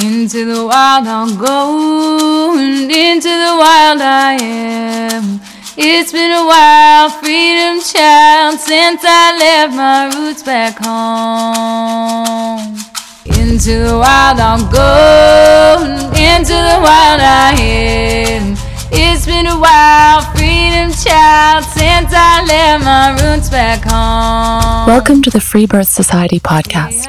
Into the wild I'll go, and into the wild I am. It's been a while, freedom child, since I left my roots back home. Into the wild I'll go, and into the wild I am. It's been a while, freedom child, since I left my roots back home. Welcome to the Free Birth Society podcast.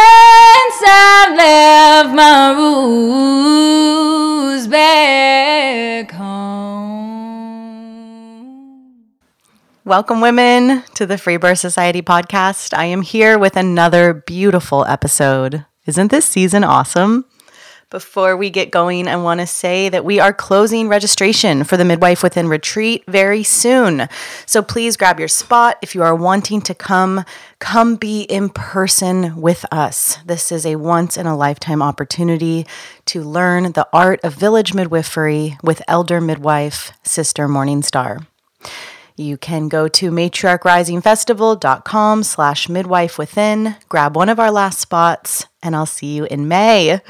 my roots back home. Welcome, women, to the Free Birth Society podcast. I am here with another beautiful episode. Isn't this season awesome? Before we get going, I want to say that we are closing registration for the Midwife Within Retreat very soon. So please grab your spot if you are wanting to come. Come be in person with us. This is a once in a lifetime opportunity to learn the art of village midwifery with elder midwife Sister Morningstar. You can go to matriarchrisingfestival.com slash midwife within, grab one of our last spots, and I'll see you in May.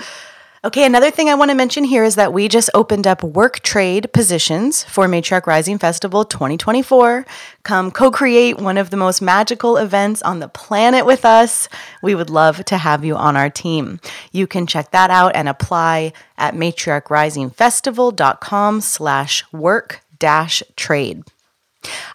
Okay, another thing I want to mention here is that we just opened up work trade positions for Matriarch Rising Festival 2024. Come co create one of the most magical events on the planet with us. We would love to have you on our team. You can check that out and apply at matriarchrisingfestival.com slash work dash trade.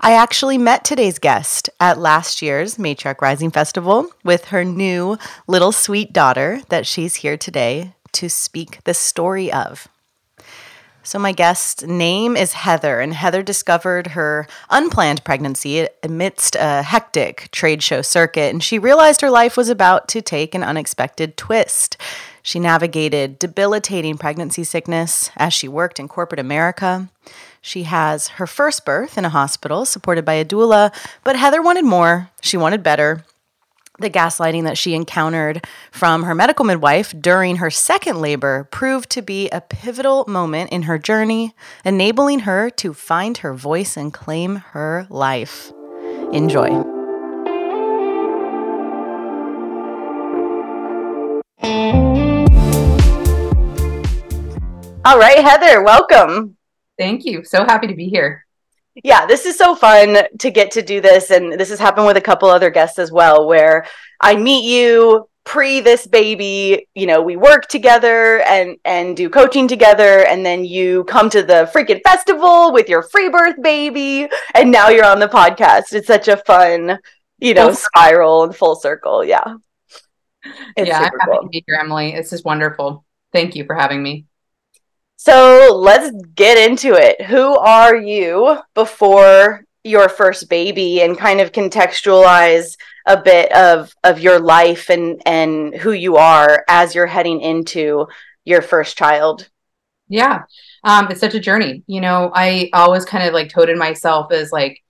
I actually met today's guest at last year's Matriarch Rising Festival with her new little sweet daughter that she's here today to speak the story of. So, my guest's name is Heather, and Heather discovered her unplanned pregnancy amidst a hectic trade show circuit, and she realized her life was about to take an unexpected twist. She navigated debilitating pregnancy sickness as she worked in corporate America. She has her first birth in a hospital supported by a doula, but Heather wanted more. She wanted better the gaslighting that she encountered from her medical midwife during her second labor proved to be a pivotal moment in her journey, enabling her to find her voice and claim her life. Enjoy. All right, Heather, welcome. Thank you. So happy to be here yeah, this is so fun to get to do this. And this has happened with a couple other guests as well, where I meet you pre this baby, you know, we work together and and do coaching together and then you come to the freaking festival with your free birth baby and now you're on the podcast. It's such a fun, you know, spiral and full circle. Yeah. It's yeah, I'm happy cool. to be here, Emily. This is wonderful. Thank you for having me. So let's get into it. Who are you before your first baby and kind of contextualize a bit of of your life and and who you are as you're heading into your first child? Yeah. Um, it's such a journey. You know, I always kind of like toted myself as like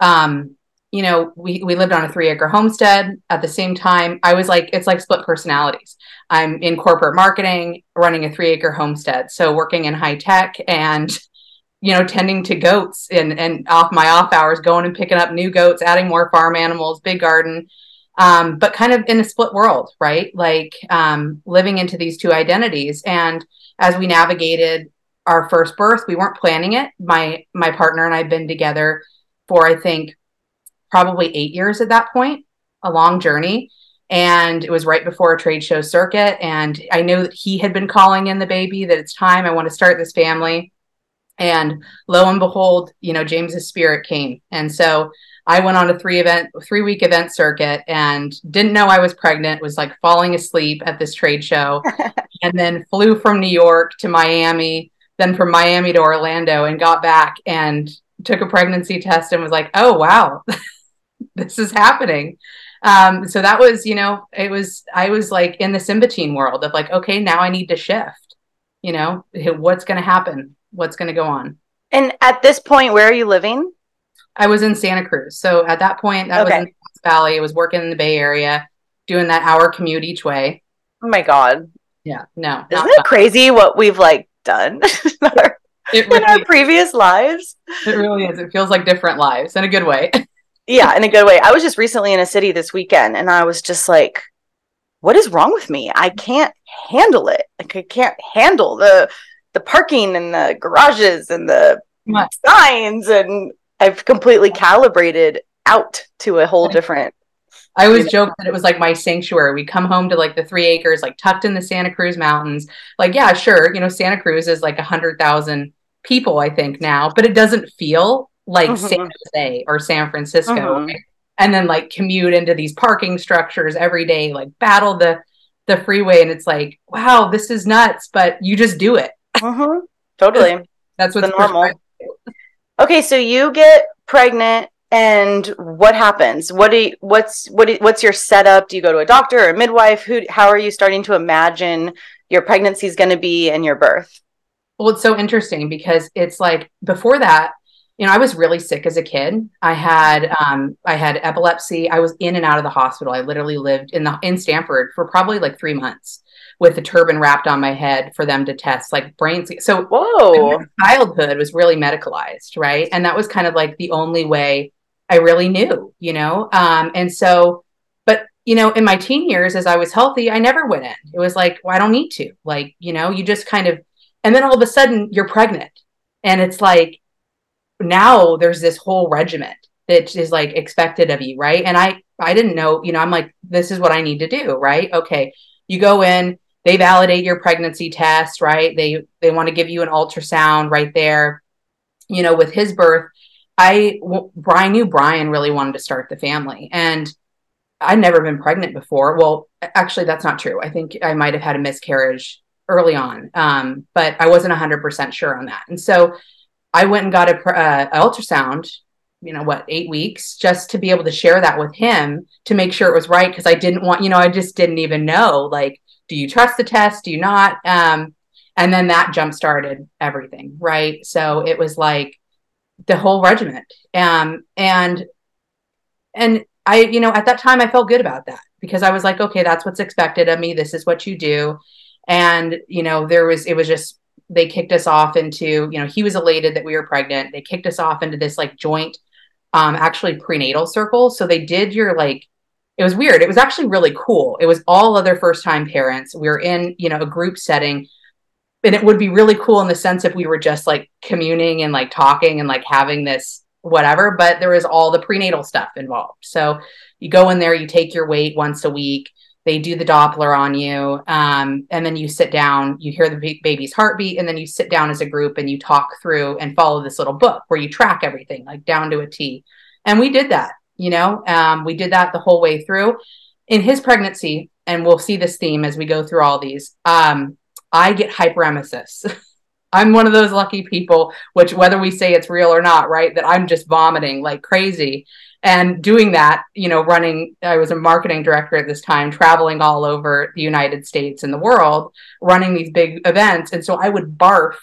um you know, we, we lived on a three acre homestead at the same time. I was like, it's like split personalities. I'm in corporate marketing, running a three acre homestead. So working in high tech and, you know, tending to goats and, and off my off hours, going and picking up new goats, adding more farm animals, big garden. Um, but kind of in a split world, right? Like um, living into these two identities. And as we navigated our first birth, we weren't planning it. My my partner and I've been together for I think probably eight years at that point, a long journey. And it was right before a trade show circuit. And I know that he had been calling in the baby that it's time, I want to start this family. And lo and behold, you know, James's spirit came. And so I went on a three event, three week event circuit and didn't know I was pregnant, was like falling asleep at this trade show, and then flew from New York to Miami, then from Miami to Orlando and got back and took a pregnancy test and was like, oh, wow, this is happening. Um, so that was, you know, it was, I was like in this in between world of like, okay, now I need to shift. you know, what's going to happen? What's going to go on? And at this point, where are you living? I was in Santa Cruz. So at that point, that okay. was in the Valley. I was working in the Bay Area, doing that hour commute each way. Oh my God. Yeah, no. Isn't it fun. crazy what we've like done in, really, in our previous lives? It really is. It feels like different lives in a good way. yeah, in a good way. I was just recently in a city this weekend and I was just like, what is wrong with me? I can't handle it. Like I can't handle the the parking and the garages and the what? signs and I've completely calibrated out to a whole different I always joke that it was like my sanctuary. We come home to like the three acres, like tucked in the Santa Cruz mountains. Like, yeah, sure, you know, Santa Cruz is like a hundred thousand people, I think now, but it doesn't feel like mm-hmm. San Jose or San Francisco. Mm-hmm. Right? And then like commute into these parking structures every day, like battle the the freeway, and it's like, wow, this is nuts, but you just do it. Mm-hmm. Totally, that's what's normal. Okay, so you get pregnant and what happens what do you, what's what do, what's your setup do you go to a doctor or a midwife who how are you starting to imagine your pregnancy is going to be and your birth well it's so interesting because it's like before that you know i was really sick as a kid i had um i had epilepsy i was in and out of the hospital i literally lived in the in stanford for probably like three months with a turban wrapped on my head for them to test like brains. So whoa, childhood was really medicalized, right? And that was kind of like the only way I really knew, you know? Um, and so, but, you know, in my teen years, as I was healthy, I never went in. It was like, well, I don't need to. Like, you know, you just kind of, and then all of a sudden you're pregnant. And it's like, now there's this whole regiment that is like expected of you, right? And I, I didn't know, you know, I'm like, this is what I need to do, right? Okay. You go in, they validate your pregnancy test, right? They, they want to give you an ultrasound right there. You know, with his birth, I Brian knew Brian really wanted to start the family, and I'd never been pregnant before. Well, actually, that's not true. I think I might have had a miscarriage early on, um, but I wasn't hundred percent sure on that. And so I went and got a uh, ultrasound. You know what, eight weeks, just to be able to share that with him to make sure it was right because I didn't want, you know, I just didn't even know. Like, do you trust the test? Do you not? Um, and then that jump started everything, right? So it was like the whole regiment. Um, and and I, you know, at that time I felt good about that because I was like, okay, that's what's expected of me. This is what you do. And, you know, there was it was just they kicked us off into, you know, he was elated that we were pregnant. They kicked us off into this like joint um actually prenatal circle. So they did your like it was weird. It was actually really cool. It was all other first time parents. We were in, you know, a group setting and it would be really cool in the sense if we were just like communing and like talking and like having this whatever but there is all the prenatal stuff involved so you go in there you take your weight once a week they do the doppler on you um, and then you sit down you hear the baby's heartbeat and then you sit down as a group and you talk through and follow this little book where you track everything like down to a t and we did that you know um, we did that the whole way through in his pregnancy and we'll see this theme as we go through all these um, I get hyperemesis. I'm one of those lucky people, which whether we say it's real or not, right, that I'm just vomiting like crazy. And doing that, you know, running, I was a marketing director at this time, traveling all over the United States and the world, running these big events. And so I would barf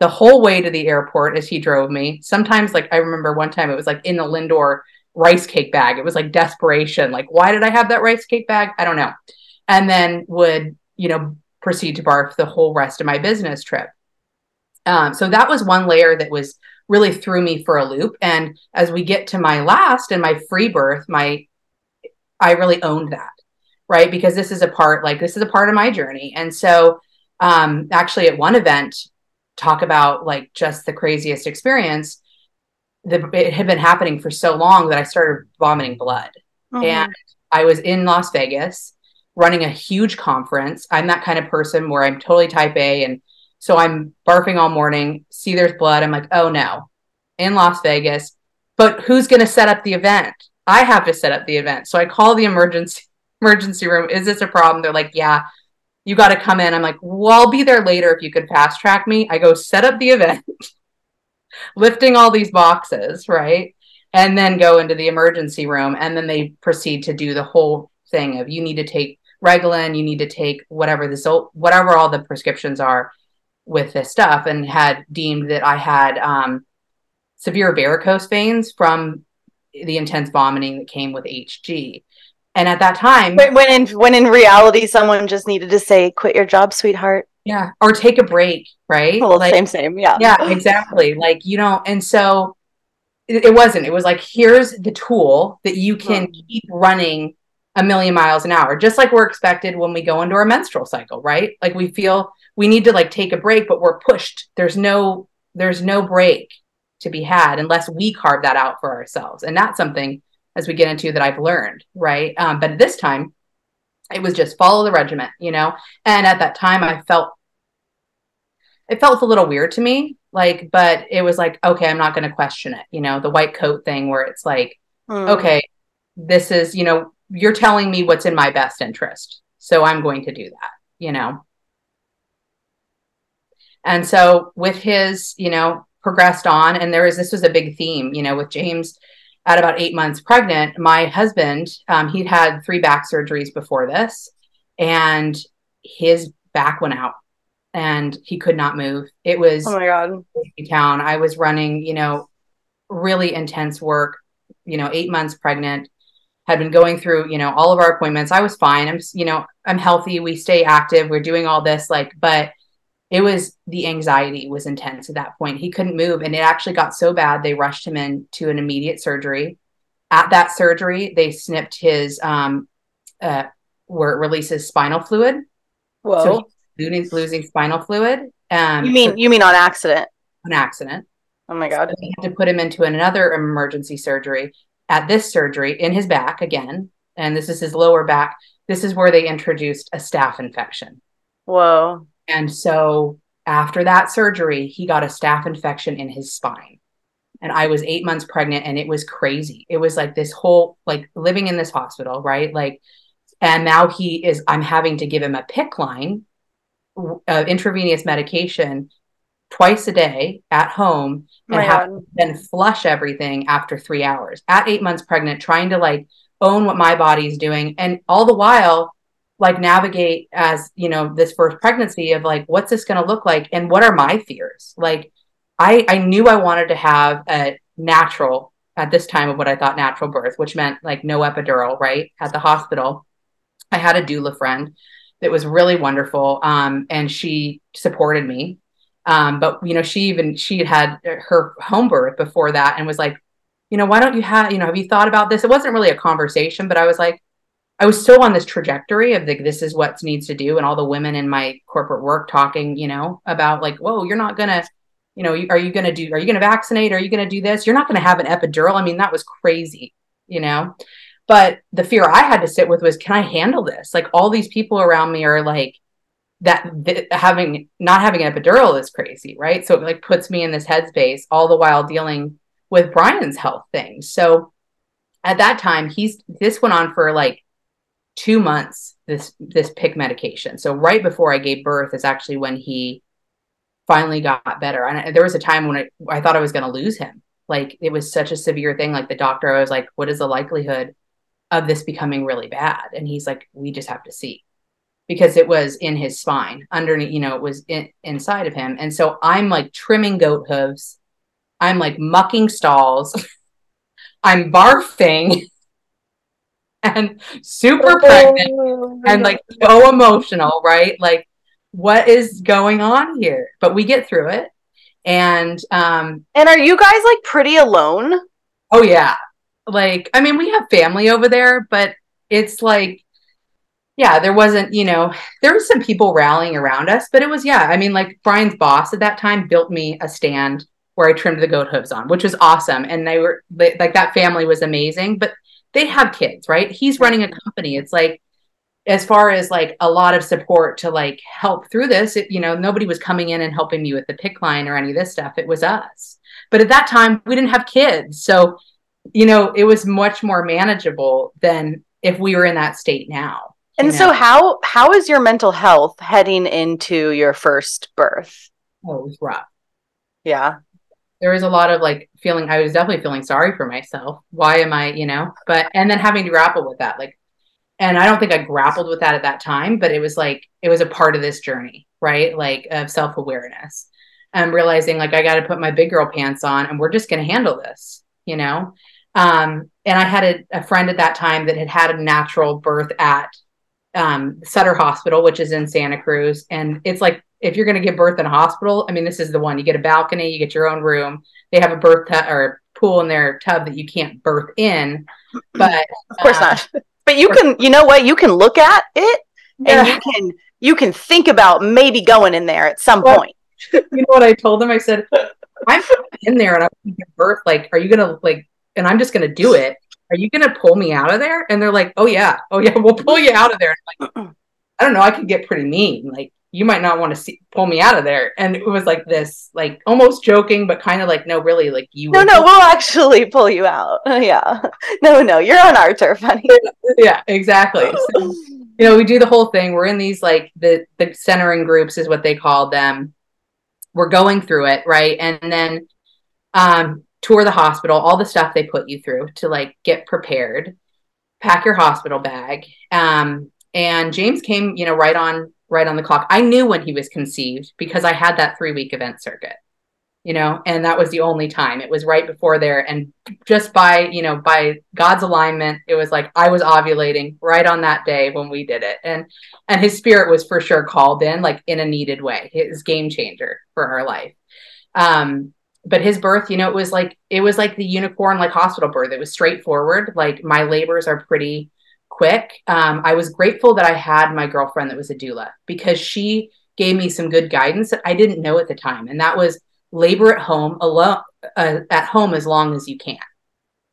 the whole way to the airport as he drove me. Sometimes, like, I remember one time it was like in the Lundberg rice cake bag. It was like desperation. Like, why did I have that rice cake bag? I don't know. And then would, you know, proceed to barf the whole rest of my business trip. Um, so that was one layer that was really threw me for a loop. And as we get to my last and my free birth, my I really owned that, right? Because this is a part like this is a part of my journey. And so um actually at one event, talk about like just the craziest experience. The, it had been happening for so long that I started vomiting blood. Mm-hmm. And I was in Las Vegas running a huge conference. I'm that kind of person where I'm totally type A. And so I'm barfing all morning, see there's blood. I'm like, oh no, in Las Vegas. But who's going to set up the event? I have to set up the event. So I call the emergency emergency room. Is this a problem? They're like, yeah, you got to come in. I'm like, well, I'll be there later if you could fast track me. I go set up the event, lifting all these boxes, right? And then go into the emergency room. And then they proceed to do the whole thing of you need to take Reglan, you need to take whatever the whatever all the prescriptions are. With this stuff and had deemed that I had um, severe varicose veins from the intense vomiting that came with HG. And at that time, when, when in when in reality, someone just needed to say, "Quit your job, sweetheart." Yeah, or take a break, right? Well, like, same, same. Yeah, yeah, exactly. Like you know, and so it, it, wasn't. It was like here's the tool that you can mm. keep running a million miles an hour, just like we're expected when we go into our menstrual cycle, right? Like we feel we need to like take a break, but we're pushed. There's no there's no break to be had unless we carve that out for ourselves, and that's something as we get into that I've learned, right? Um, but this time, it was just follow the regiment, you know. And at that time, I felt it felt a little weird to me, like, but it was like, okay, I'm not going to question it, you know, the white coat thing where it's like, mm. okay, this is, you know, you're telling me what's in my best interest, so I'm going to do that, you know. And so with his, you know, progressed on, and there was this was a big theme, you know, with James at about eight months pregnant, my husband, um, he'd had three back surgeries before this, and his back went out and he could not move. It was oh my god, town. I was running, you know, really intense work. You know, eight months pregnant, had been going through, you know, all of our appointments. I was fine. I'm, you know, I'm healthy. We stay active. We're doing all this, like, but it was the anxiety was intense at that point. He couldn't move. And it actually got so bad, they rushed him in to an immediate surgery. At that surgery, they snipped his, um, uh, where it releases spinal fluid. Whoa. So losing, losing spinal fluid. Um, you mean, so, you mean on accident? On accident. Oh my God. So they had to put him into another emergency surgery. At this surgery, in his back again, and this is his lower back, this is where they introduced a staph infection. Whoa. And so after that surgery, he got a staph infection in his spine. And I was eight months pregnant and it was crazy. It was like this whole, like living in this hospital, right? Like, and now he is, I'm having to give him a PICC line, uh, intravenous medication twice a day at home and have then flush everything after three hours at eight months pregnant, trying to like own what my body's doing. And all the while, like navigate as you know this first pregnancy of like what's this going to look like? And what are my fears? Like i i knew i wanted to have a natural at this time of what i thought natural birth which meant like no epidural right at the hospital. I had a doula friend that was really wonderful um, and she supported me. Um, but you know she even she had had her home birth before that and was like you know why don't you have you know have you thought about this? It wasn't really a conversation but i was like I was so on this trajectory of like this is what needs to do, and all the women in my corporate work talking, you know, about like, whoa, you're not gonna, you know, are you gonna do? Are you gonna vaccinate? Are you gonna do this? You're not gonna have an epidural. I mean, that was crazy, you know. But the fear I had to sit with was, can I handle this? Like all these people around me are like that th- having not having an epidural is crazy, right? So it like puts me in this headspace all the while dealing with Brian's health thing. So at that time, he's this went on for like two months this this PICC medication. So right before I gave birth is actually when he finally got better. And there was a time when I, I thought I was going to lose him. Like it was such a severe thing. Like the doctor, I was like, "What is the likelihood of this becoming really bad?" And he's like, "We just have to see." Because it was in his spine, underneath, you know, it was in, inside of him. And so I'm like trimming goat hooves. I'm like mucking stalls. I'm barfing. And super pregnant oh, and like so emotional, right? Like, what is going on here? But we get through it. And um And are you guys like pretty alone? Oh yeah. Like, I mean, we have family over there, but it's like yeah, there wasn't, you know, there was some people rallying around us, but it was, yeah. I mean, like Brian's boss at that time built me a stand where I trimmed the goat hooves on, which was awesome. And they were like, that family was amazing. But they have kids, right? He's running a company. It's like, as far as like a lot of support to like help through this, it, you know, nobody was coming in and helping me with the PICC line or any of this stuff. It was us. But at that time, we didn't have kids. So, you know, it was much more manageable than if we were in that state now. And so how how is your mental health heading into your first birth? Oh, it was rough. Yeah there was a lot of like feeling i was definitely feeling sorry for myself why am i you know but and then having to grapple with that like and i don't think i grappled with that at that time but it was like it was a part of this journey right? Like of self awareness. and realizing like I got to put my big girl pants on and we're just going to handle this, you know? Um, and I had a, a, friend at that time that had had a natural birth at um, Sutter Hospital, which is in Santa Cruz. And it's like, if you're going to give birth in a hospital, I mean, this is the one. You get a balcony, you get your own room. They have a birth tub or a pool in their tub that you can't birth in. But of course uh, not. But you can, you know what? You can look at it yeah. and you can you can think about maybe going in there at some well, point. you know what I told them? I said, I'm in there and I'm going to give birth. Like, are you going to like, and I'm just going to do it. Are you going to pull me out of there? And they're like, oh yeah, oh yeah, we'll pull you out of there. like, I don't know. I could get pretty mean. Like, you might not want to see pull me out of there. And it was like this, like almost joking, but kind of like, no, really, like you. No, no, we'll actually pull you out. yeah. No, no, you're on our turf, honey. yeah, exactly. So, you know, we do the whole thing. We're in these like the the centering groups is what they call them. We're going through it, right? And then um tour the hospital, all the stuff they put you through to like get prepared, pack your hospital bag. Um and James came, you know, right on right on the clock. I knew when he was conceived because I had that 3 week event circuit you know and that was the only time. It was right before there and just by you know by god's alignment it was like i was ovulating right on that day when we did it. And and his spirit was for sure called in like in a needed way. His game changer for our life. Um but his birth you know it was like it was like the unicorn like hospital birth. It was straightforward. Like my labors are pretty quick. Um i was grateful that i had my girlfriend that was a doula because she gave me some good guidance that i didn't know at the time. And that was labor at home alone uh, at home as long as you can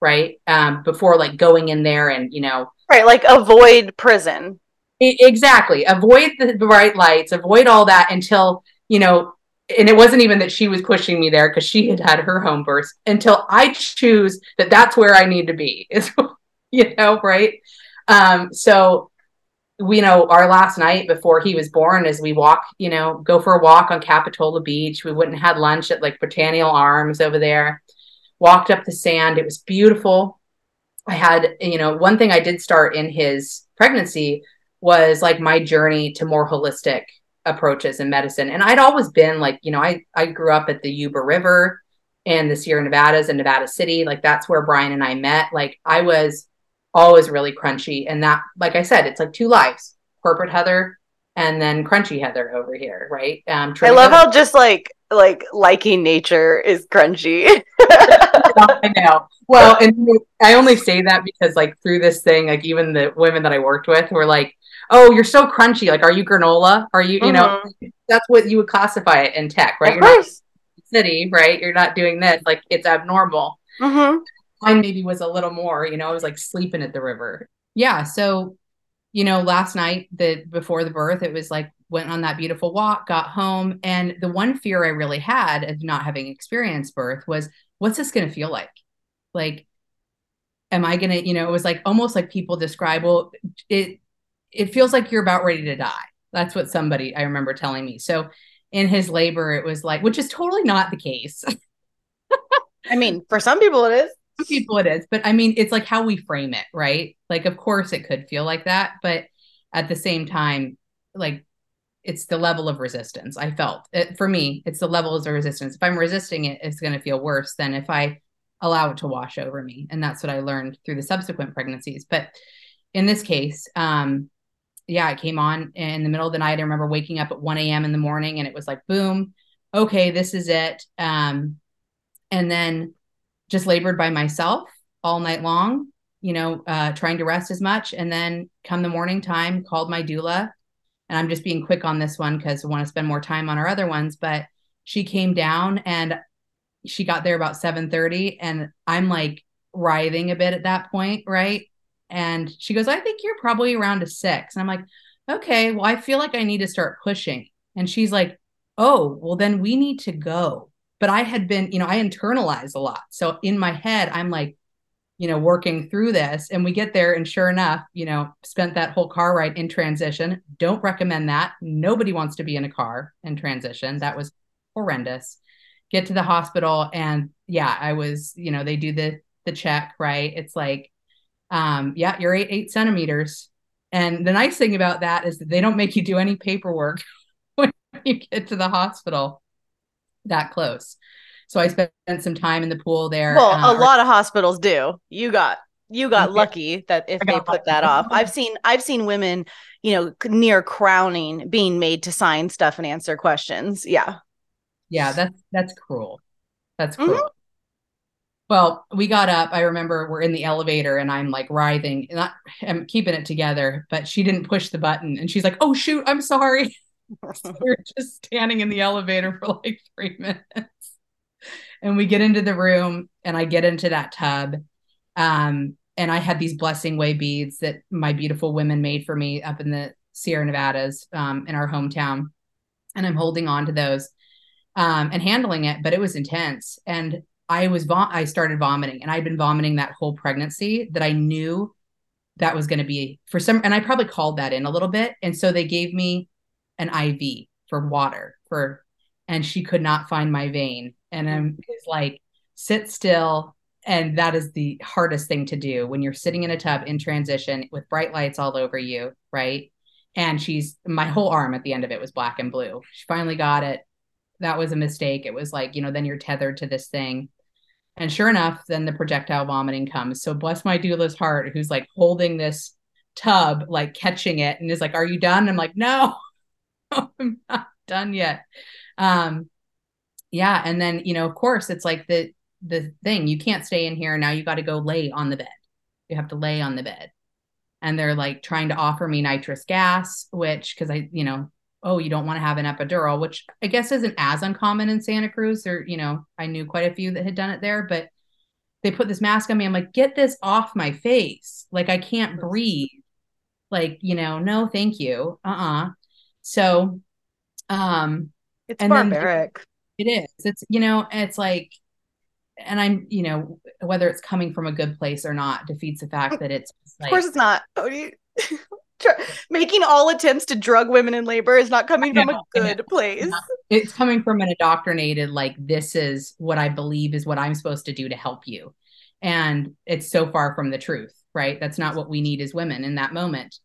right? Um, before like going in there and you know right like avoid prison. Exactly. Avoid the bright lights avoid all that until you know and it wasn't even that she was pushing me there because she had had her home birth until i choose that that's where i need to be is you know right um so we you know our last night before he was born is we walk you know go for a walk on capitola beach. We went and had lunch at like Britannia Arms over there. Walked up the sand. It was beautiful. I had you know one thing i did start in his pregnancy was like my journey to more holistic approaches in medicine. And i'd always been like you know i i grew up at the yuba river and the sierra nevadas and nevada city. Like that's where brian and i met. Like i was always really crunchy. And that, like I said, it's like two lives corporate Heather and then crunchy Heather over here, right? Um, I love Heather. how just like like liking nature is crunchy. I know. Well, and I only say that because like through this thing, like even the women that I worked with were like, "Oh, you're so crunchy. Like, are you granola? Are you, you mm-hmm. know, that's what you would classify it in tech, right? Of you're course. not city, right? You're not doing this. Like, it's abnormal. Mm-hmm mine maybe was a little more, you know, I was like sleeping at the river. Yeah. So, you know, last night the before the birth, it was like went on that beautiful walk, got home. And the one fear I really had of not having experienced birth was what's this gonna feel like? Like, am I gonna, you know, it was like almost like people describe, well, it it feels like you're about ready to die. That's what somebody I remember telling me. So in his labor, it was like, which is totally not the case. I mean, for some people it is people it is, but I mean, it's like how we frame it, right? Like, of course, it could feel like that, but at the same time, like, it's the level of resistance I felt. It, for me, it's the levels of resistance. If I'm resisting it, it's going to feel worse than if I allow it to wash over me. And that's what I learned through the subsequent pregnancies. But in this case, um, yeah, it came on in the middle of the night. I remember waking up at 1 a.m. in the morning and it was like, boom, okay, this is it. Um, and then just labored by myself all night long, you know, uh, trying to rest as much. And then come the morning time, called my doula. And I'm just being quick on this one because I want to spend more time on our other ones. But she came down and she got there about 7:30 and I'm like writhing a bit at that point, right? And she goes, I think you're probably around a six. And I'm like, okay, well, I feel like I need to start pushing. And she's like, oh, well, then we need to go but I had been, you know, I internalized a lot. So in my head, I'm like, you know, working through this. And we get there, and sure enough, you know, spent that whole car ride in transition. Don't recommend that. Nobody wants to be in a car in transition. That was horrendous. Get to the hospital, and yeah, I was, you know, they do the the check, right? It's like, um, yeah, you're eight eight centimeters. And the nice thing about that is that they don't make you do any paperwork when, you get to the hospital that close. So I spent some time in the pool there. Well, uh, a lot of hospitals do. You got you got lucky that if they put that off. I've seen I've seen women, you know, near crowning being made to sign stuff and answer questions. Yeah. Yeah, that's that's cruel. That's cruel. Mm-hmm. Well, we got up. I remember we're in the elevator and I'm like writhing, not I'm keeping it together, but she didn't push the button and she's like, "Oh shoot, I'm sorry." so we are just standing in the elevator for like 3 minutes. And we get into the room and I get into that tub. Um, and I had these blessing way beads that my beautiful women made for me up in the Sierra Nevadas um, in our hometown. And I'm holding on to those um, and handling it, but it was intense. And I was vom- I started vomiting, and I'd been vomiting that whole pregnancy. That I knew that was going to be for some, and I probably called that in a little bit. And so they gave me an IV for water for, and she could not find my vein, and I'm mm-hmm. like, sit still. And that is the hardest thing to do when you're sitting in a tub in transition with bright lights all over you, right? And she's my whole arm at the end of it was black and blue. She finally got it that was a mistake. It was like, you know, then you're tethered to this thing. And sure enough, then the projectile vomiting comes. So bless my doula's heart, who's like holding this tub, like catching it, and is like, "Are you done?" I'm like, "No, I'm not done yet." Um, yeah, and then you know, of course, it's like the the thing you can't stay in here now. You got to go lay on the bed. You have to lay on the bed, and they're like trying to offer me nitrous gas, which because I, you know, oh, you don't want to have an epidural, which I guess isn't as uncommon in Santa Cruz. Or, you know, I knew quite a few that had done it there, but they put this mask on me. I'm like, get this off my face. Like, I can't breathe. Like, you know, no, thank you. Uh uh-uh. uh So, um, it's barbaric. it is. It's, you know, it's like, and I'm, you know, whether it's coming from a good place or not defeats the fact that it's. Like, of course, it's not. making all attempts to drug women in labor is not coming from a good place. It's coming from an indoctrinated, like, this is what I believe is what I'm supposed to do to help you. And it's so far from the truth, right? That's not what we need as women in that moment.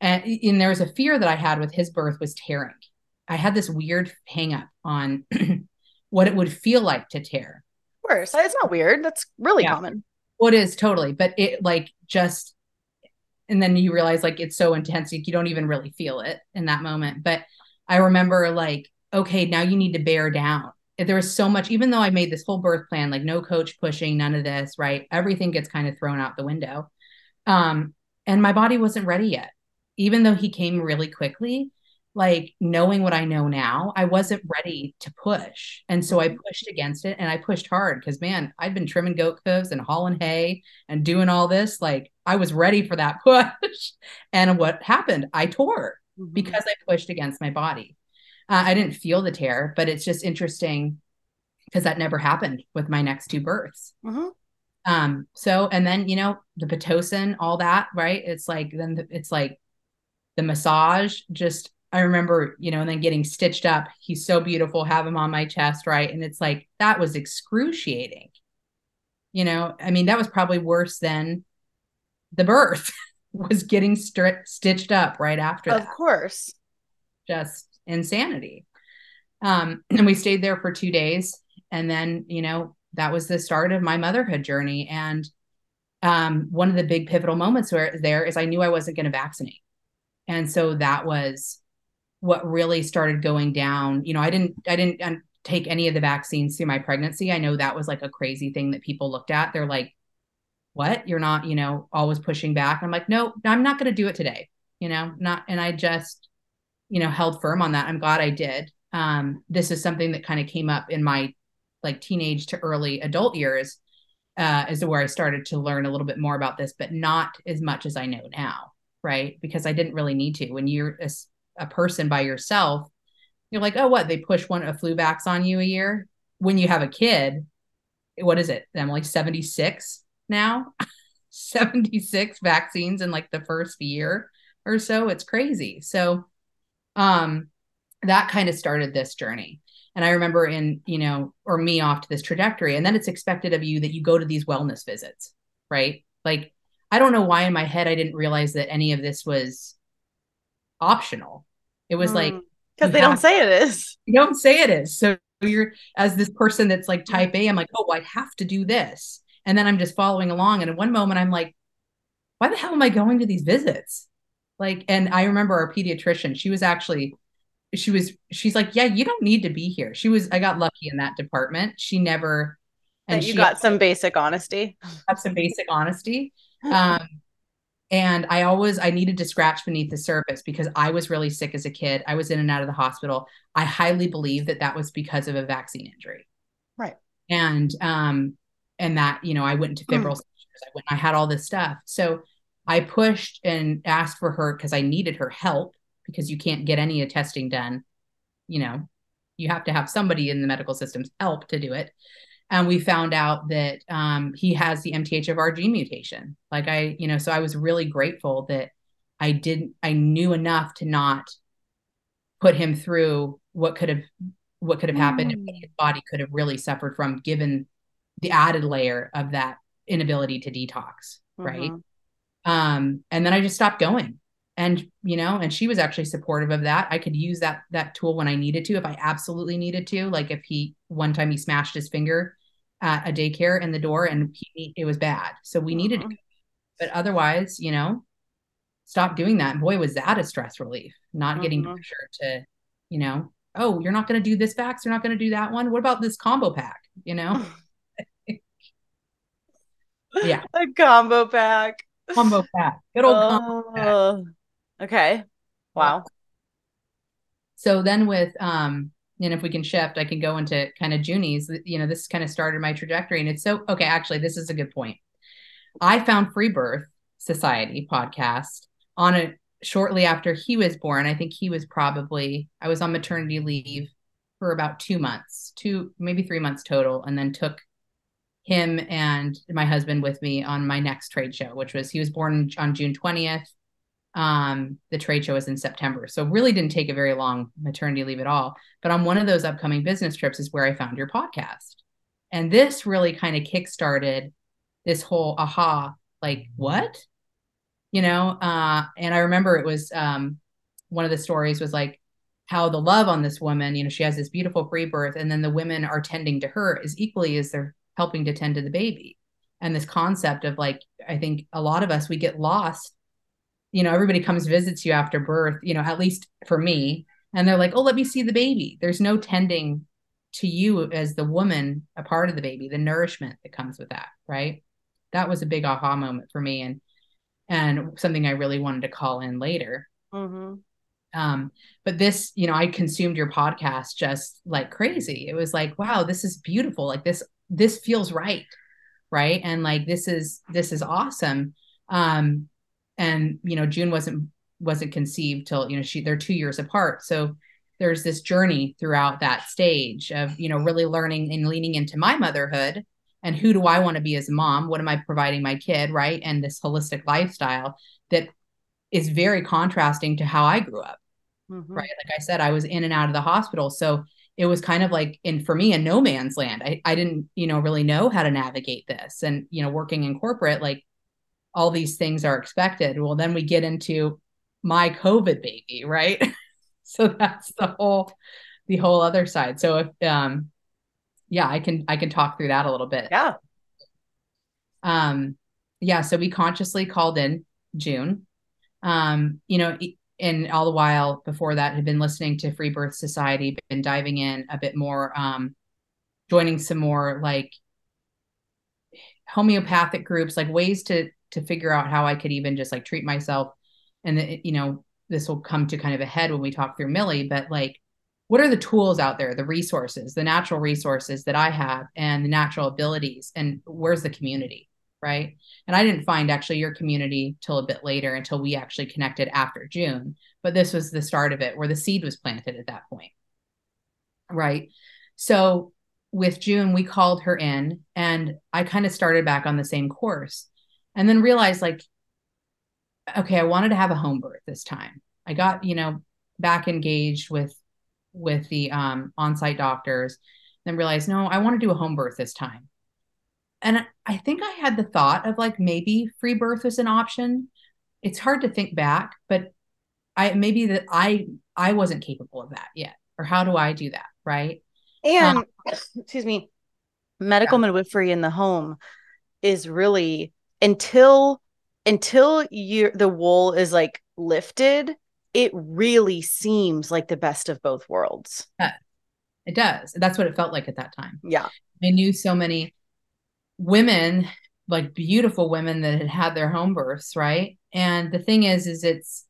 And, and there was a fear that I had with his birth was tearing. I had this weird hang up on what it would feel like to tear. Of course. It's not weird. That's really yeah. common. Well, it is totally, but it like just and then you realize like it's so intense like, you don't even really feel it in that moment but i remember like okay now you need to bear down there was so much even though i made this whole birth plan like no coach pushing none of this right everything gets kind of thrown out the window um and my body wasn't ready yet even though he came really quickly like knowing what I know now, I wasn't ready to push. And so I mm-hmm. pushed against it and I pushed hard because, man, I'd been trimming goat hooves and hauling hay and doing all this. Like I was ready for that push. and what happened? I tore mm-hmm. because I pushed against my body. Uh, I didn't feel the tear, but it's just interesting because that never happened with my next two births. Mm-hmm. Um, so, and then, you know, the Pitocin, all that, right? It's like, then the, it's like the massage just I remember, you know, and then getting stitched up. He's so beautiful, have him on my chest, right? And it's like that was excruciating. You know, I mean, that was probably worse than the birth was getting stri- stitched up right after of that. course. Just insanity. Um, and we stayed there for two days. And then, you know, that was the start of my motherhood journey. And um, one of the big pivotal moments where there is I knew I wasn't going to vaccinate. And so that was what really started going down. You know i didn't i didn't take any of the vaccines through my pregnancy. I know that was like a crazy thing that people looked at. They're like what? You're not you know always pushing back? I'm like no i'm not going to do it today. You know not and i just you know held firm on that. I'm glad i did. Um this is something that kind of came up in my like teenage to early adult years uh is where i started to learn a little bit more about this but not as much as i know now right because i didn't really need to when you're a a person by yourself, you're like, oh, what? They push one a flu vax on you a year. When you have a kid, what is it? I'm like 76 now, 76 vaccines in like the first year or so. It's crazy. So, um, that kind of started this journey. And I remember in, you know, or me off to this trajectory. And then it's expected of you that you go to these wellness visits, right? Like, I don't know why in my head I didn't realize that any of this was optional. It was mm. like because they don't say it is. You don't say it is. So you're as this person that's like type A, I'm like, oh, I have to do this. And then I'm just following along. And at one moment I'm like, why the hell am I going to these visits? Like, and I remember our pediatrician, she was actually, she was, she's like, yeah, you don't need to be here. She was, I got lucky in that department. She never, and you got some basic honesty. Got some basic honesty. Um, and I always I needed to scratch beneath the surface because I was really sick as a kid. I was in and out of the hospital. I highly believe that that was because of a vaccine injury. Right. And um and that you know I went into hmm. febrile mm. I went I had all this stuff. So I pushed and asked for her because I needed her help because you can't get any of testing done. You know, you have to have somebody in the medical system's help to do it and we found out that um, he has the MTHFR gene mutation. Like I, you know, so I was really grateful that I didn't, I knew enough to not put him through what could have, what could have happened mm. his body could have really suffered from, given the added layer of that inability to detox, mm-hmm. right? Um, and then I just stopped going, and you know, and she was actually supportive of that. I could use that that tool when I needed to, if I absolutely needed to. Like if he one time he smashed his finger at a daycare in the door and he, it was bad. So we needed to, uh-huh. but otherwise, you know, stop doing that. Boy, was that a stress relief, not getting pressure to, you know, oh, you're not going to do this vax. You're not going to do that one. What about this combo pack? You know? yeah. A combo pack. Combo pack. Good old combo pack. Oh, okay. Wow. So then with um and if we can shift, I can go into kind of Junie's. You know, this kind of started my trajectory, and it's so okay. Actually, this is a good point. I found Free Birth Society podcast on a shortly after he was born. I think he was probably I was on maternity leave for about two months, two maybe three months total, and then took him and my husband with me on my next trade show, which was he was born on June twentieth um, the trade show was in September. So really didn't take a very long maternity leave at all. But on one of those upcoming business trips is where I found your podcast. And this really kind of kickstarted this whole aha, like what? You know, uh, and I remember it was um, one of the stories was like how the love on this woman, you know, she has this beautiful free birth, and then the women are tending to her as equally as they're helping to tend to the baby. And this concept of like, I think a lot of us we get lost you know, everybody comes visits you after birth, you know, at least for me, and they're like, "Oh, let me see the baby." There's no tending to you as the woman, a part of the baby, the nourishment that comes with that, right? That was a big aha moment for me, and and something I really wanted to call in later. Mm-hmm. Um, but this, you know, I consumed your podcast just like crazy. It was like, wow, this is beautiful. Like this, this feels right, right, and like this is this is awesome. Um, and you know june wasn't wasn't conceived till you know she they're two years apart. So there's this journey throughout that stage of you know really learning and leaning into my motherhood and who do i want to be as a mom? What am i providing my kid right? And this holistic lifestyle that is very contrasting to how i grew up mm-hmm. right? Like i said i was in and out of the hospital. So it was kind of like in for me a no man's land. I, I didn't you know really know how to navigate this. And you know working in corporate like all these things are expected. Well, then we get into my COVID baby, right? so that's the whole the whole other side. So if um yeah, I can I can talk through that a little bit. Yeah. Um yeah, so we consciously called in June. Um, you know, and all the while before that had been listening to Free Birth Society, been diving in a bit more, um, joining some more like homeopathic groups, like ways to to figure out how I could even just like treat myself. And the, you know, this will come to kind of a head when we talk through Millie, but like, what are the tools out there, the resources, the natural resources that I have and the natural abilities, and where's the community, right? And I didn't find actually your community till a bit later until we actually connected after June, but this was the start of it where the seed was planted at that point, right? So with June, we called her in, and I kind of started back on the same course and then realized like okay i wanted to have a home birth this time i got you know back engaged with with the um, on-site doctors then realized no i want to do a home birth this time and i think i had the thought of like maybe free birth was an option it's hard to think back but i maybe that i I wasn't capable of that yet. Or how do I do that? Right. And um, excuse me, medical yeah. midwifery in the home is really until until you the wool is like lifted, it really seems like the best of both worlds. Yeah, it does. That's what it felt like at that time. Yeah. I knew so many women, like beautiful women that had had their home births, right? And the thing is, is it's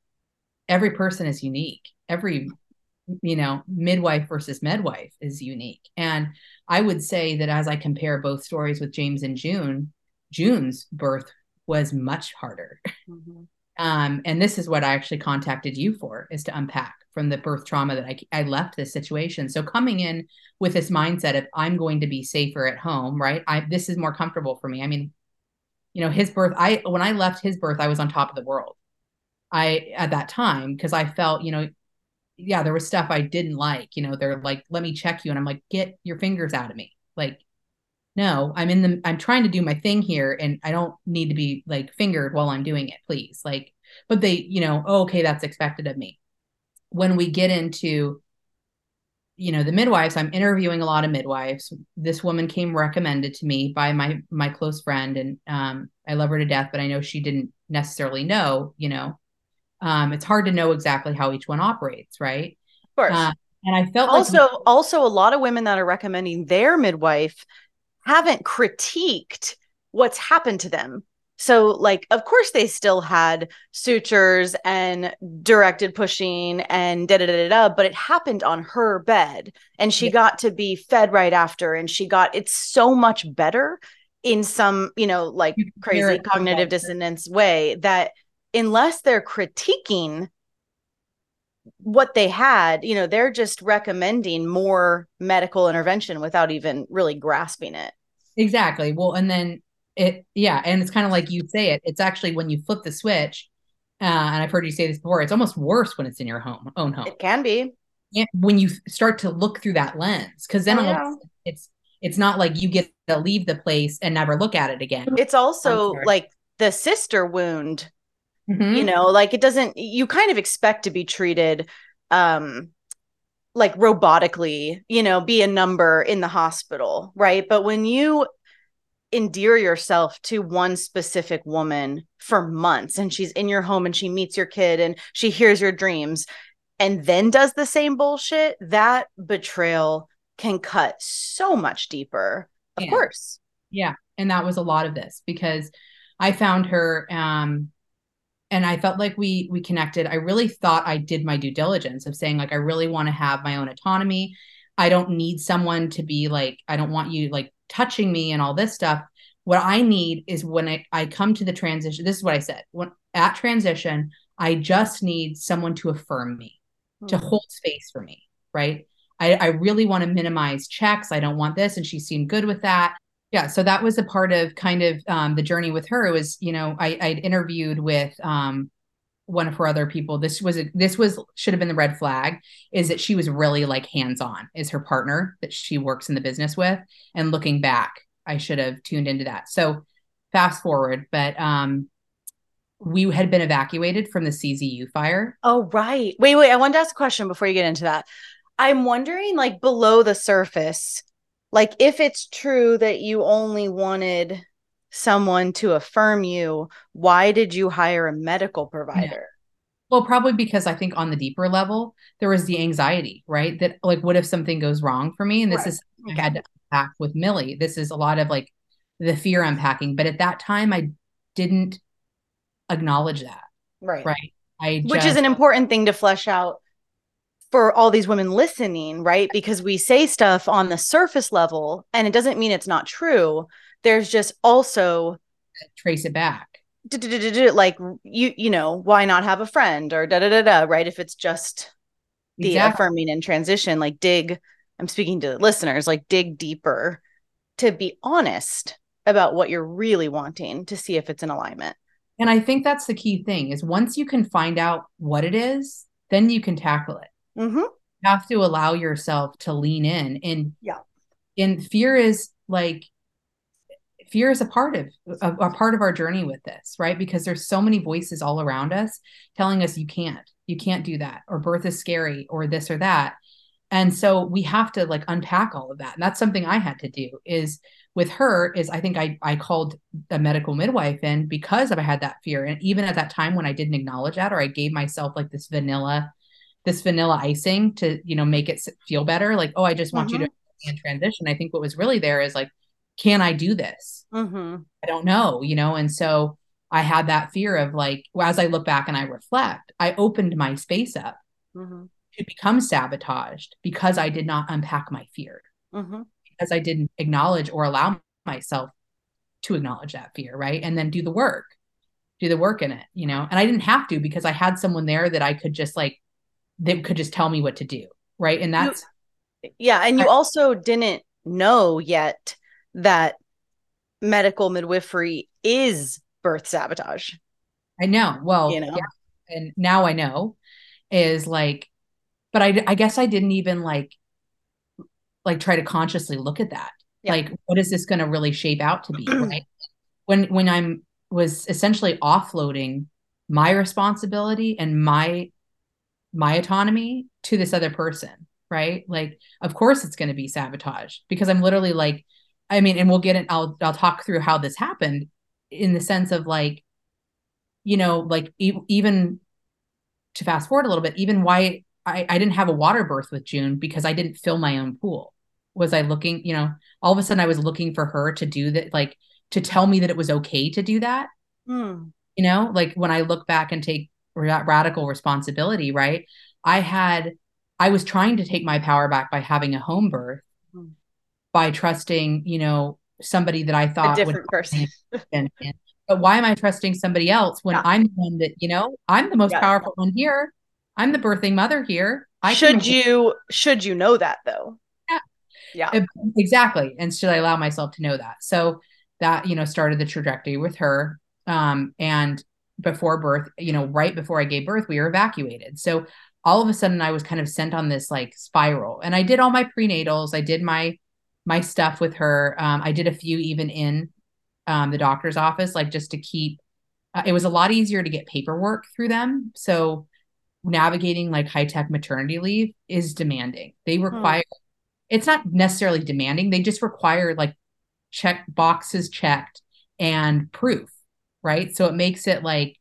every person is unique. Every you know midwife versus midwife is unique and i would say that as i compare both stories with james and june june's birth was much harder. Mm-hmm. um, and this is what i actually contacted you for is to unpack from the birth trauma that I, I left this situation. So coming in with this mindset of i'm going to be safer at home right? I this is more comfortable for me. I mean you know his birth i when i left his birth i was on top of the world. I at that time because i felt you know yeah there was stuff i didn't like you know they're like let me check you and i'm like get your fingers out of me. Like no i'm in the i'm trying to do my thing here and i don't need to be like fingered while i'm doing it please like but they you know oh, okay that's expected of me. When we get into you know the midwives i'm interviewing a lot of midwives. This woman came recommended to me by my my close friend and um, i love her to death but i know she didn't necessarily know you know. Um, it's hard to know exactly how each one operates right? Of course. Uh, and i felt also like- also a lot of women that are recommending their midwife haven't critiqued what's happened to them so, like, of course, they still had sutures and directed pushing and da da da da, but it happened on her bed and she yeah. got to be fed right after. And she got it's so much better in some, you know, like crazy cognitive dissonance way that unless they're critiquing what they had, you know, they're just recommending more medical intervention without even really grasping it. Exactly. Well, and then it yeah and it's kind of like you say it it's actually when you flip the switch uh, and i've heard you say this before it's almost worse when it's in your home own home. It can be. When you start to look through that lens because then oh, it's it's not like you get to leave the place and never look at it again. It's also like the sister wound mm-hmm. you know like it doesn't you kind of expect to be treated um like robotically you know be a number in the hospital right but when you endear yourself to one specific woman for months and she's in your home and she meets your kid and she hears your dreams and then does the same bullshit that betrayal can cut so much deeper of yeah. course yeah and that was a lot of this because i found her um and i felt like we we connected i really thought i did my due diligence of saying like i really want to have my own autonomy i don't need someone to be like i don't want you like touching me and all this stuff. What I need is when I, I come to the transition, this is what I said. When at transition, I just need someone to affirm me, mm-hmm. to hmm. hold space for me, right? I, I really want to minimize checks. I don't want this. And she seemed good with that. Yeah. So that was a part of kind of um, the journey with her. It was, you know, I, I'd interviewed with um, one of her other people this was a, this was should have been the red flag is that she was really like hands on is her partner that she works in the business with and looking back i should have tuned into that so fast forward but um we had been evacuated from the czu fire oh right wait wait i wanted to ask a question before you get into that i'm wondering like below the surface like if it's true that you only wanted someone to affirm you, why did you hire a medical provider? Yeah. Well, probably because I think on the deeper level, there was the anxiety, right? That like, what if something goes wrong for me? And this right. is I had to unpack with Millie. This is a lot of like the fear unpacking. But at that time, I didn't acknowledge that. Right. Right. I Which is an important thing to flesh out for all these women listening, right? Because we say stuff on the surface level and it doesn't mean it's not true. There's just also trace it back. Like you you know why not have a friend? Or da da da da right? If it's just the exactly. affirming and transition like dig i'm speaking to listeners like dig deeper to be honest about what you're really wanting to see if it's in alignment. And i think that's the key thing is once you can find out what it is then you can tackle it mm-hmm. you have to allow yourself to lean in. And yeah. and fear is like fear is a part of a, a, part of our journey with this right? Because there's so many voices all around us telling us you can't you can't do that or birth is scary or this or that. And so we have to like unpack all of that. And that's something i had to do is with her is i think i i called a medical midwife in because i had that fear. And even at that time when i didn't acknowledge that or i gave myself like this vanilla this vanilla icing to you know make it feel better like oh i just want mm-hmm. you to in transition i think what was really there is like can i do this mm-hmm. i don't know you know and so i had that fear of like as i look back and i reflect i opened my space up mm-hmm. to become sabotaged because i did not unpack my fear mm-hmm. because i didn't acknowledge or allow myself to acknowledge that fear right and then do the work do the work in it you know and i didn't have to because i had someone there that i could just like that could just tell me what to do right? And that's you, yeah and you I, also didn't know yet that medical midwifery is birth sabotage. I know. Well you know? yeah. and now i know is like but i i guess i didn't even like like try to consciously look at that. Yeah. like what is this going to really shape out to be right? When when i'm was essentially offloading my responsibility and my my autonomy to this other person right? Like of course it's going to be sabotage because i'm literally like i mean and we'll get it i'll i'll talk through how this happened in the sense of like you know like e- even to fast forward a little bit even why I, I didn't have a water birth with june because i didn't fill my own pool. Was i looking you know all of a sudden i was looking for her to do that like to tell me that it was okay to do that mm. you know? Like when i look back and take radical responsibility, right? I had, I was trying to take my power back by having a home birth, mm-hmm. by trusting, you know, somebody that I thought a different person. but why am I trusting somebody else when yeah. I'm the one that, you know, I'm the most yeah. powerful one here. I'm the birthing mother here. I should you should you know that though? Yeah. Yeah. Exactly. And should I allow myself to know that? So that, you know, started the trajectory with her. Um, and before birth, you know, right before I gave birth, we were evacuated. So all of a sudden I was kind of sent on this like spiral. And I did all my prenatals, I did my my stuff with her. Um, I did a few even in um, the doctor's office, like just to keep uh, it was a lot easier to get paperwork through them. So navigating like high tech maternity leave is demanding. They hmm. require hmm. it's not necessarily demanding, they just require like check boxes checked and proof right? So it makes it like,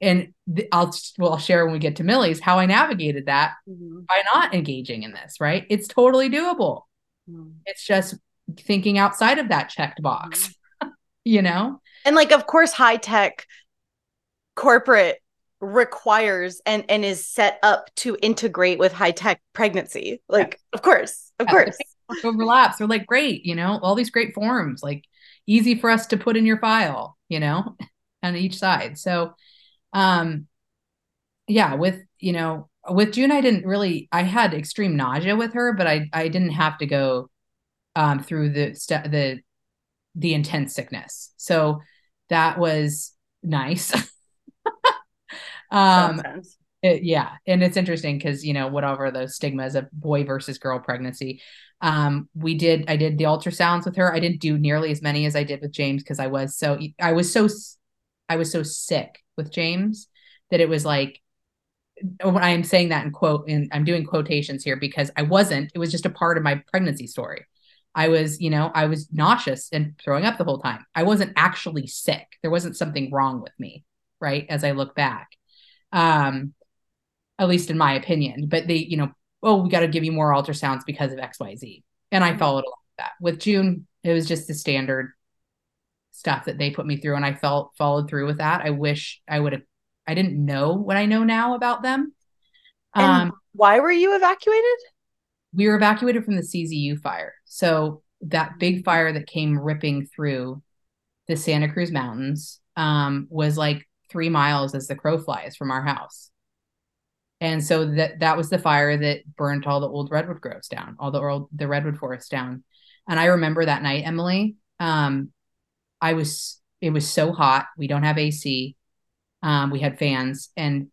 and th- I'll well I'll share when we get to Millie's how I navigated that mm-hmm. by not engaging in this. Right? It's totally doable. Mm-hmm. It's just thinking outside of that checked box. Mm-hmm. you know, and like of course high tech corporate requires and and is set up to integrate with high tech pregnancy. Like of course, of yeah, course overlaps. They're like great, you know, all these great forms, like easy for us to put in your file you know, on each side. So, um, yeah, with, you know, with June, I didn't really, I had extreme nausea with her, but I, I didn't have to go, um, through the, st- the, the intense sickness. So that was nice. um, it, yeah. And it's interesting because, you know, whatever those stigmas of boy versus girl pregnancy, um, we did, I did the ultrasounds with her. I didn't do nearly as many as I did with James because I was so, I was so, I was so sick with James that it was like, when I'm saying that in quote, and I'm doing quotations here because I wasn't, it was just a part of my pregnancy story. I was, you know, I was nauseous and throwing up the whole time. I wasn't actually sick. There wasn't something wrong with me, right? As I look back. Um, at least in my opinion. But they, you know, oh, we got to give you more ultrasounds because of XYZ. And I mm-hmm. followed along with that. With June, it was just the standard stuff that they put me through and I felt followed through with that. I wish I would have I didn't know what I know now about them. And um why were you evacuated? We were evacuated from the CZU fire. So that big fire that came ripping through the Santa Cruz Mountains um, was like three miles as the crow flies from our house and so that that was the fire that burnt all the old redwood groves down all the old the redwood forest down. And i remember that night emily um i was it was so hot. We don't have ac um we had fans and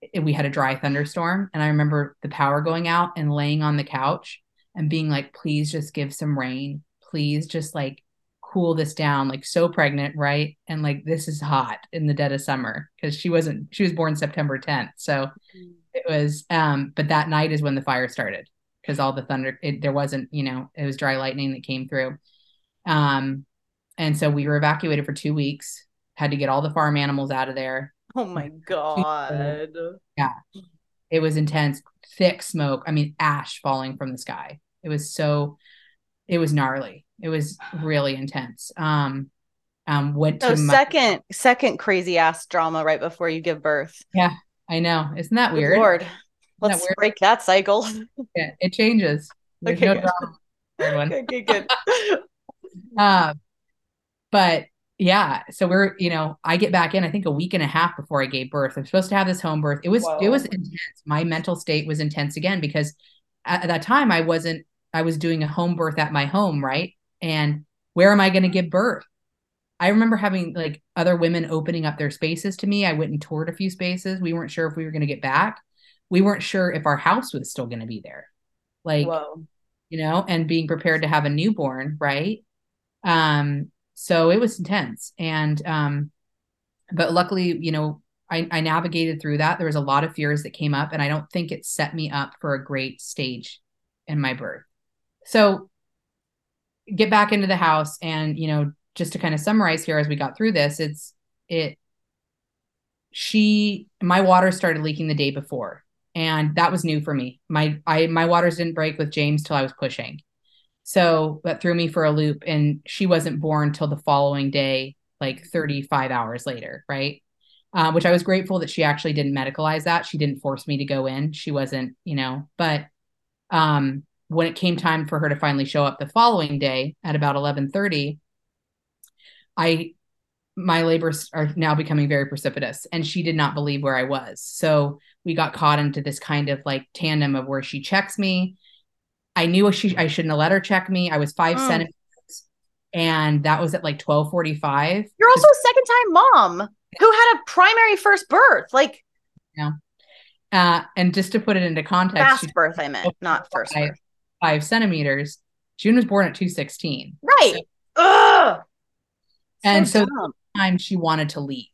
it, we had a dry thunderstorm. And i remember the power going out and laying on the couch and being like please just give some rain. Please just like cool this down, like so pregnant, right? And like this is hot in the dead of summer because she wasn't she was born September 10th. So it was um but that night is when the fire started because all the thunder it, there wasn't, you know, it was dry lightning that came through. Um and so we were evacuated for 2 weeks, had to get all the farm animals out of there. Oh my god. Yeah. It was intense, thick smoke. I mean, ash falling from the sky. It was so it was gnarly. It was really intense. Um, um, went So to my, second second crazy ass drama right before you give birth. yeah, I know. Isn't that Good weird? Lord. that Let's weird? break that cycle. Yeah, it changes. There's Okay, no good. drama. Good, good, good. Uh, but yeah, so we're you know I get back in I think a week and a half before I gave birth. I'm supposed to have this home birth. It was it was intense. My mental state was intense again because at that time I wasn't I was doing a home birth at my home right and where am I going to give birth? I remember having like other women opening up their spaces to me. I went and toured a few spaces. We weren't sure if we were going to get back. We weren't sure if our house was still going to be there. Like Whoa. you know, and being prepared to have a newborn, right? Um, so it was intense. And um, but luckily, you know, I, I navigated through that. There was a lot of fears that came up, and I don't think it set me up for a great stage in my birth. So get back into the house and you know, just to kind of summarize here as we got through this, it's it she my water started leaking the day before and that was new for me. My i my waters didn't break with james till i was pushing. So that threw me for a loop and she wasn't born till the following day like 35 hours later right? Uh, which i was grateful that she actually didn't medicalize that. She didn't force me to go in. She wasn't you know but um when it came time for her to finally show up the following day at about 11:30 i my labors are now becoming very precipitous and she did not believe where i was so we got caught into this kind of like tandem of where she checks me i knew she i shouldn't have let her check me i was five Mm. centimeters and that was at like 1245 You're also a second time mom who had a primary first birth, like yeah. uh, and just to put it into context fast birth. I meant not first five, birth. five centimeters june was born at 216 Right. Ugh. And so- dumb. time she wanted to leave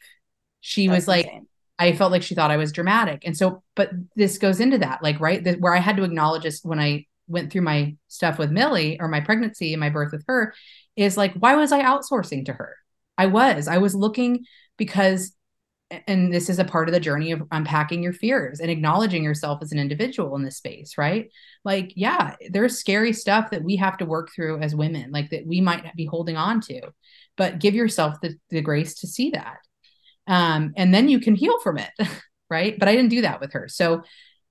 she That's was like insane. I felt like she thought I was dramatic. And so, but this goes into that, like, right, where I had to acknowledge this when I went through my stuff with Millie or my pregnancy and my birth with her is like, why was I outsourcing to her? I was, I was looking because, and this is a part of the journey of unpacking your fears and acknowledging yourself as an individual in this space, right? Like, yeah, there's scary stuff that we have to work through as women, like that we might be holding on to, but give yourself the, the grace to see that. Um, and then you can heal from it right? But i didn't do that with her. So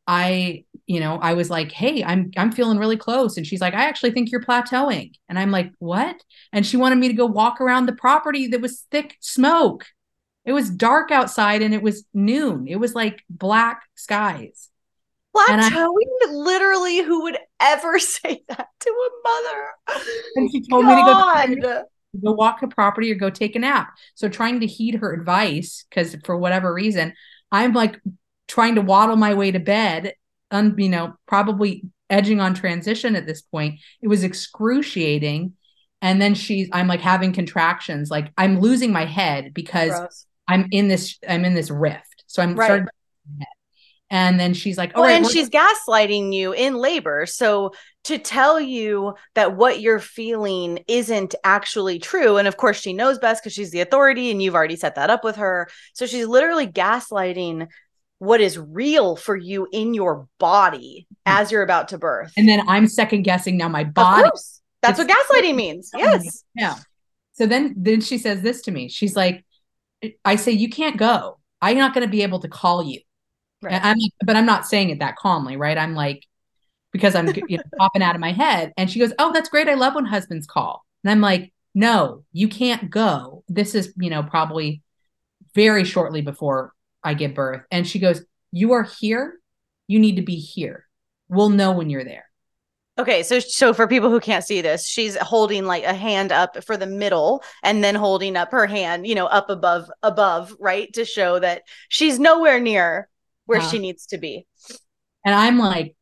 i you know i was like hey i'm i'm feeling really close. And she's like i actually think you're plateauing. And i'm like what? And she wanted me to go walk around the property that was thick smoke. It was dark outside and it was noon. It was like black skies. And I- Plateauing? Literally, who would ever say that to a mother? and she told me to go God. Go walk the property or go take a nap. So trying to heed her advice, because for whatever reason, I'm like trying to waddle my way to bed, un, you know, probably edging on transition at this point. It was excruciating. And then she's I'm like having contractions, like I'm losing my head because Gross. I'm in this, I'm in this rift. So I'm Right. starting and then she's like, "Oh, Well, right, and she's gaslighting you in labor. So to tell you that what you're feeling isn't actually true, and of course she knows best because she's the authority, and you've already set that up with her. So she's literally gaslighting what is real for you in your body hmm. as you're about to birth. and then I'm second guessing now my body course, that's what gaslighting means. Yes. Yeah. So then then she says this to me. She's like, I say, you can't go. I'm not going to be able to call you. Right. I'm but I'm not saying it that calmly, right? I'm like, because I'm you know, popping out of my head. And she goes, Oh, that's great. I love when husbands call. And I'm like, no, you can't go. This is, you know, probably very shortly before I give birth. And she goes, You are here. You need to be here. We'll know when you're there. Okay, so so for people who can't see this, she's holding like a hand up for the middle and then holding up her hand, you know, up above above, right? To show that she's nowhere near where Uh-huh. she needs to be. And I'm like,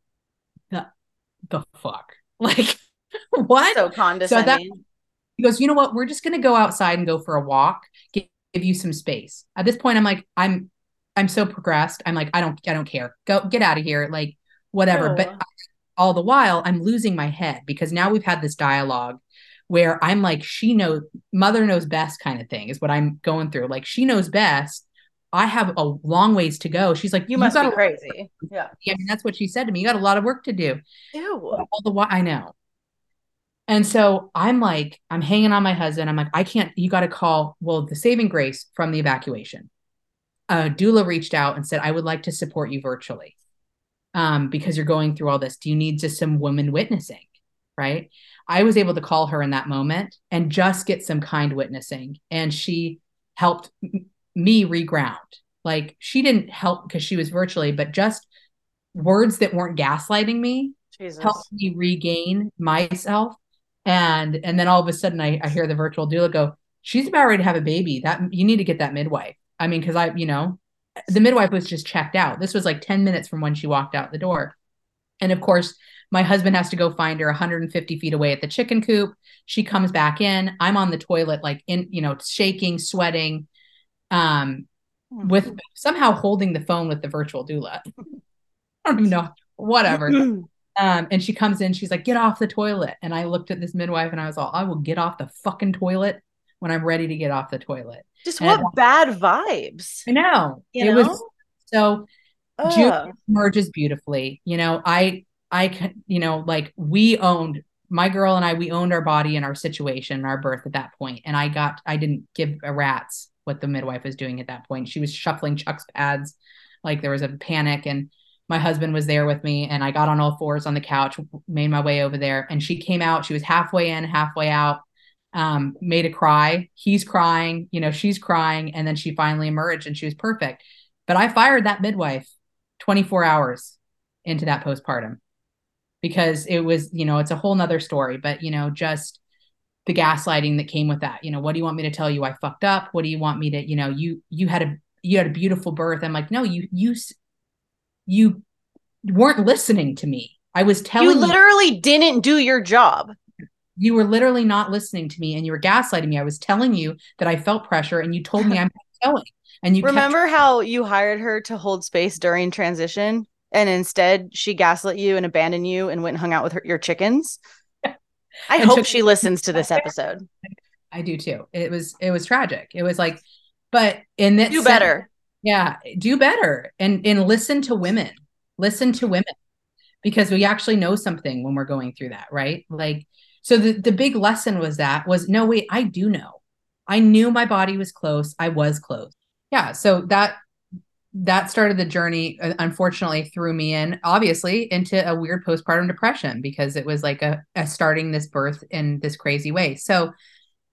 the the fuck? Like, what? So condescending. he goes, you know what? We're just going to go outside and go for a walk, give, give you some space. At this point, I'm like, I'm, I'm so progressed. I'm like, I don't, I don't care. Go get out of here. Like whatever. Oh. But all the while I'm losing my head because now we've had this dialogue where I'm like, she knows, mother knows best kind of thing is what I'm going through. Like she knows best. I have a long ways to go. She's like, You must got be crazy. Yeah. I mean, that's what she said to me. You got a lot of work to do. Ew. All the while, I know. And so I'm like, I'm hanging on my husband. I'm like, I can't, you got to call, well, the saving grace from the evacuation. Uh, doula reached out and said, I would like to support you virtually um, because you're going through all this. Do you need just some women witnessing? Right. I was able to call her in that moment and just get some kind witnessing. And she helped me reground. Like she didn't help because she was virtually, but just words that weren't gaslighting me Jesus. helped me regain myself. And and then all of a sudden I, I hear the virtual doula go, she's about ready to have a baby. That you need to get that midwife. I mean, because I, you know, the midwife was just checked out. This was like 10 minutes from when she walked out the door. And of course, my husband has to go find her 150 feet away at the chicken coop. She comes back in. I'm on the toilet, like in, you know, shaking, sweating, um, with somehow holding the phone with the virtual doula. I don't even know, whatever. Um, and she comes in, she's like, get off the toilet. And I looked at this midwife and I was all, I will get off the fucking toilet when I'm ready to get off the toilet. Just And what bad vibes. I know. You it know? was so Ugh. June merges beautifully. You know, I, I, can- you know, like we owned my girl and I, we owned our body and our situation, and our birth at that point. And I got, I didn't give a rat's what the midwife was doing at that point. She was shuffling Chux pads, like there was a panic, and my husband was there with me. And I got on all fours on the couch, made my way over there, and she came out. She was halfway in, halfway out. Um, made a cry. He's crying, you know, she's crying, and then she finally emerged, and she was perfect. But I fired that midwife 24 hours into that postpartum because it was, you know, it's a whole nother story, but, you know, just the gaslighting that came with that. You know, what do you want me to tell you? I fucked up. What do you want me to, you know, you, you had a, you had a beautiful birth. I'm like, no, you, you, you weren't listening to me. I was telling You you, literally didn't do your job. you were literally not listening to me and you were gaslighting me. I was telling you that I felt pressure and you told me I'm going and you kept Remember how you hired her to hold space during transition and instead she gaslit you and abandoned you and went and hung out with her, your chickens? I hope took- she listens to this episode. I do too. It was it was tragic. It was like, but in that Do sense- better. yeah, do better and and listen to women. Listen to women because we actually know something when we're going through that, right? Like so the the big lesson was that was no wait, I do know. I knew my body was close. I was close. Yeah, so that that started the journey uh, unfortunately threw me in obviously into a weird postpartum depression because it was like a, a starting this birth in this crazy way. So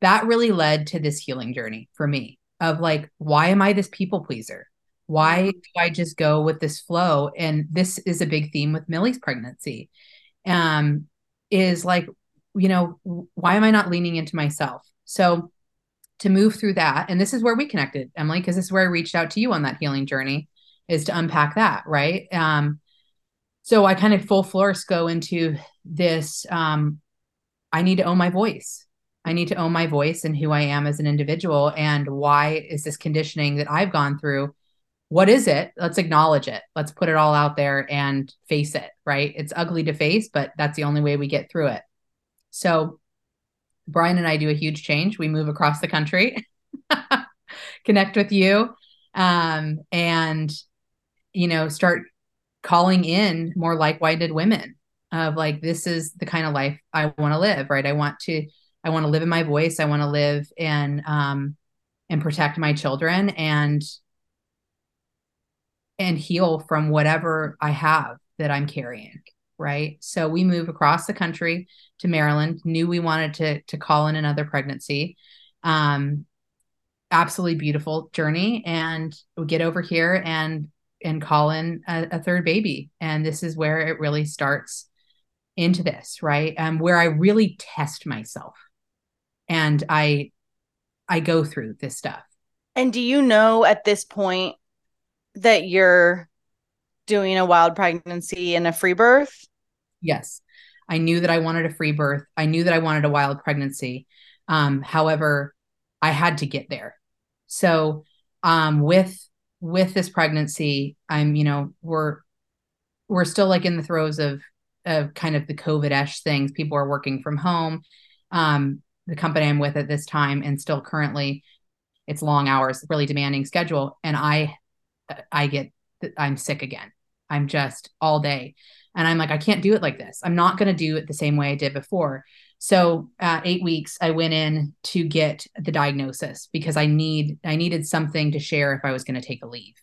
that really led to this healing journey for me of like why am i this people pleaser? Why do i just go with this flow? And this is a big theme with millie's pregnancy um is like you know why am i not leaning into myself? So to move through that and this is where we connected emily because this is where i reached out to you on that healing journey is to unpack that right um so i kind of full force go into this um i need to own my voice I need to own my voice and who I am as an individual and why is this conditioning that I've gone through? What is it? Let's acknowledge it. Let's put it all out there and face it, right? It's ugly to face, but that's the only way we get through it. So Brian and I do a huge change. We move across the country, connect with you, um, and you know, start calling in more like-minded women of like this is the kind of life I want to live, right? I want to I want to live in my voice. I want to live and um and protect my children and and heal from whatever I have that I'm carrying. Right. So we move across the country to Maryland, knew we wanted to to call in another pregnancy. Um absolutely beautiful journey. And we get over here and and call in a, a third baby. And this is where it really starts into this, right? Um, where I really test myself and I I go through this stuff. And do you know at this point that you're doing a wild pregnancy and a free birth? Yes. I knew that I wanted a free birth. I knew that I wanted a wild pregnancy. Um, however, I had to get there. So um, with with this pregnancy, I'm you know we're we're still like in the throes of of kind of the COVID-ish things. People are working from home. Um, the company I'm with at this time, and still currently, it's long hours, really demanding schedule, and I I get I'm sick again. I'm just all day. And I'm like, I can't do it like this. I'm not going to do it the same way I did before. So at eight weeks, I went in to get the diagnosis because I need I needed something to share if I was going to take a leave.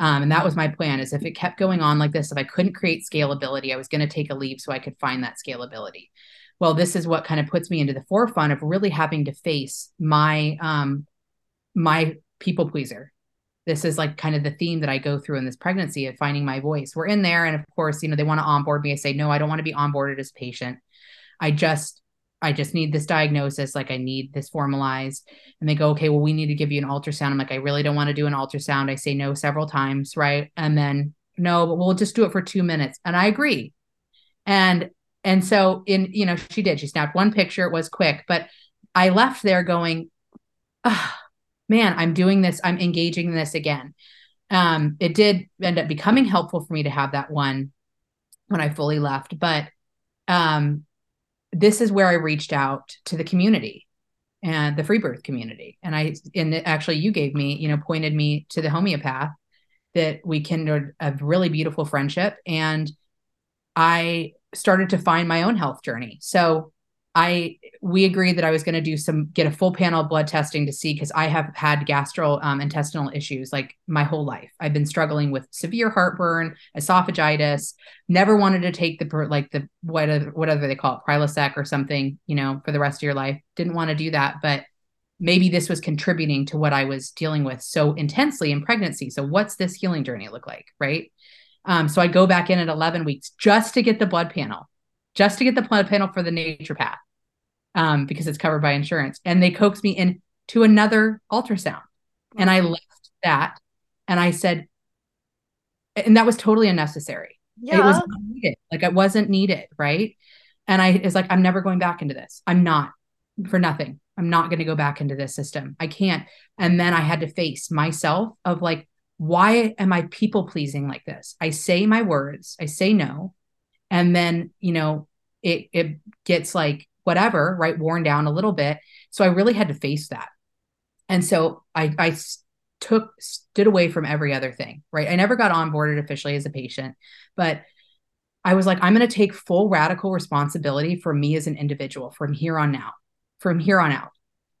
Um, and that was my plan is if it kept going on like this, if I couldn't create scalability, I was going to take a leave so I could find that scalability. Well, this is what kind of puts me into the forefront of really having to face my um my people pleaser this is like kind of the theme that I go through in this pregnancy of finding my voice. We're in there, and of course, you know, they want to onboard me. I say, no, I don't want to be onboarded as a patient. I just, I just need this diagnosis. Like I need this formalized. And they go, okay, well, we need to give you an ultrasound. I'm like, I really don't want to do an ultrasound. I say no several times, right? And then no, but we'll just do it for two minutes. And I agree. And and so in, you know, she did. She snapped one picture. It was quick, but I left there going, ah man, I'm doing this, I'm engaging in this again. Um, it did end up becoming helpful for me to have that one when I fully left. But um, this is where I reached out to the community and the free birth community. And I, and actually, you gave me, you know, pointed me to the homeopath that we kindled a really beautiful friendship. And I started to find my own health journey. So I we agreed that I was going to do some get a full panel blood testing to see because I have had gastrointestinal um, issues like my whole life. I've been struggling with severe heartburn, esophagitis. Never wanted to take the like the whatever whatever they call it, Prilosec or something, you know, for the rest of your life. Didn't want to do that, but maybe this was contributing to what I was dealing with so intensely in pregnancy. So what's this healing journey look like, right? Um, so I go back in at 11 weeks just to get the blood panel just to get the blood panel for the naturopath um, because it's covered by insurance. And they coaxed me in to another ultrasound. And I left that and I said, and that was totally unnecessary. Yeah. It was needed. Like it wasn't needed. Right. And I is like, I'm never going back into this. I'm not for nothing. I'm not going to go back into this system. I can't. And then I had to face myself of like, why am I people pleasing like this? I say my words, I say no and then you know it it gets like whatever right worn down a little bit. So i really had to face that. And so i i took stood away from every other thing right? I never got onboarded officially as a patient but i was like i'm going to take full radical responsibility for me as an individual from here on now from here on out.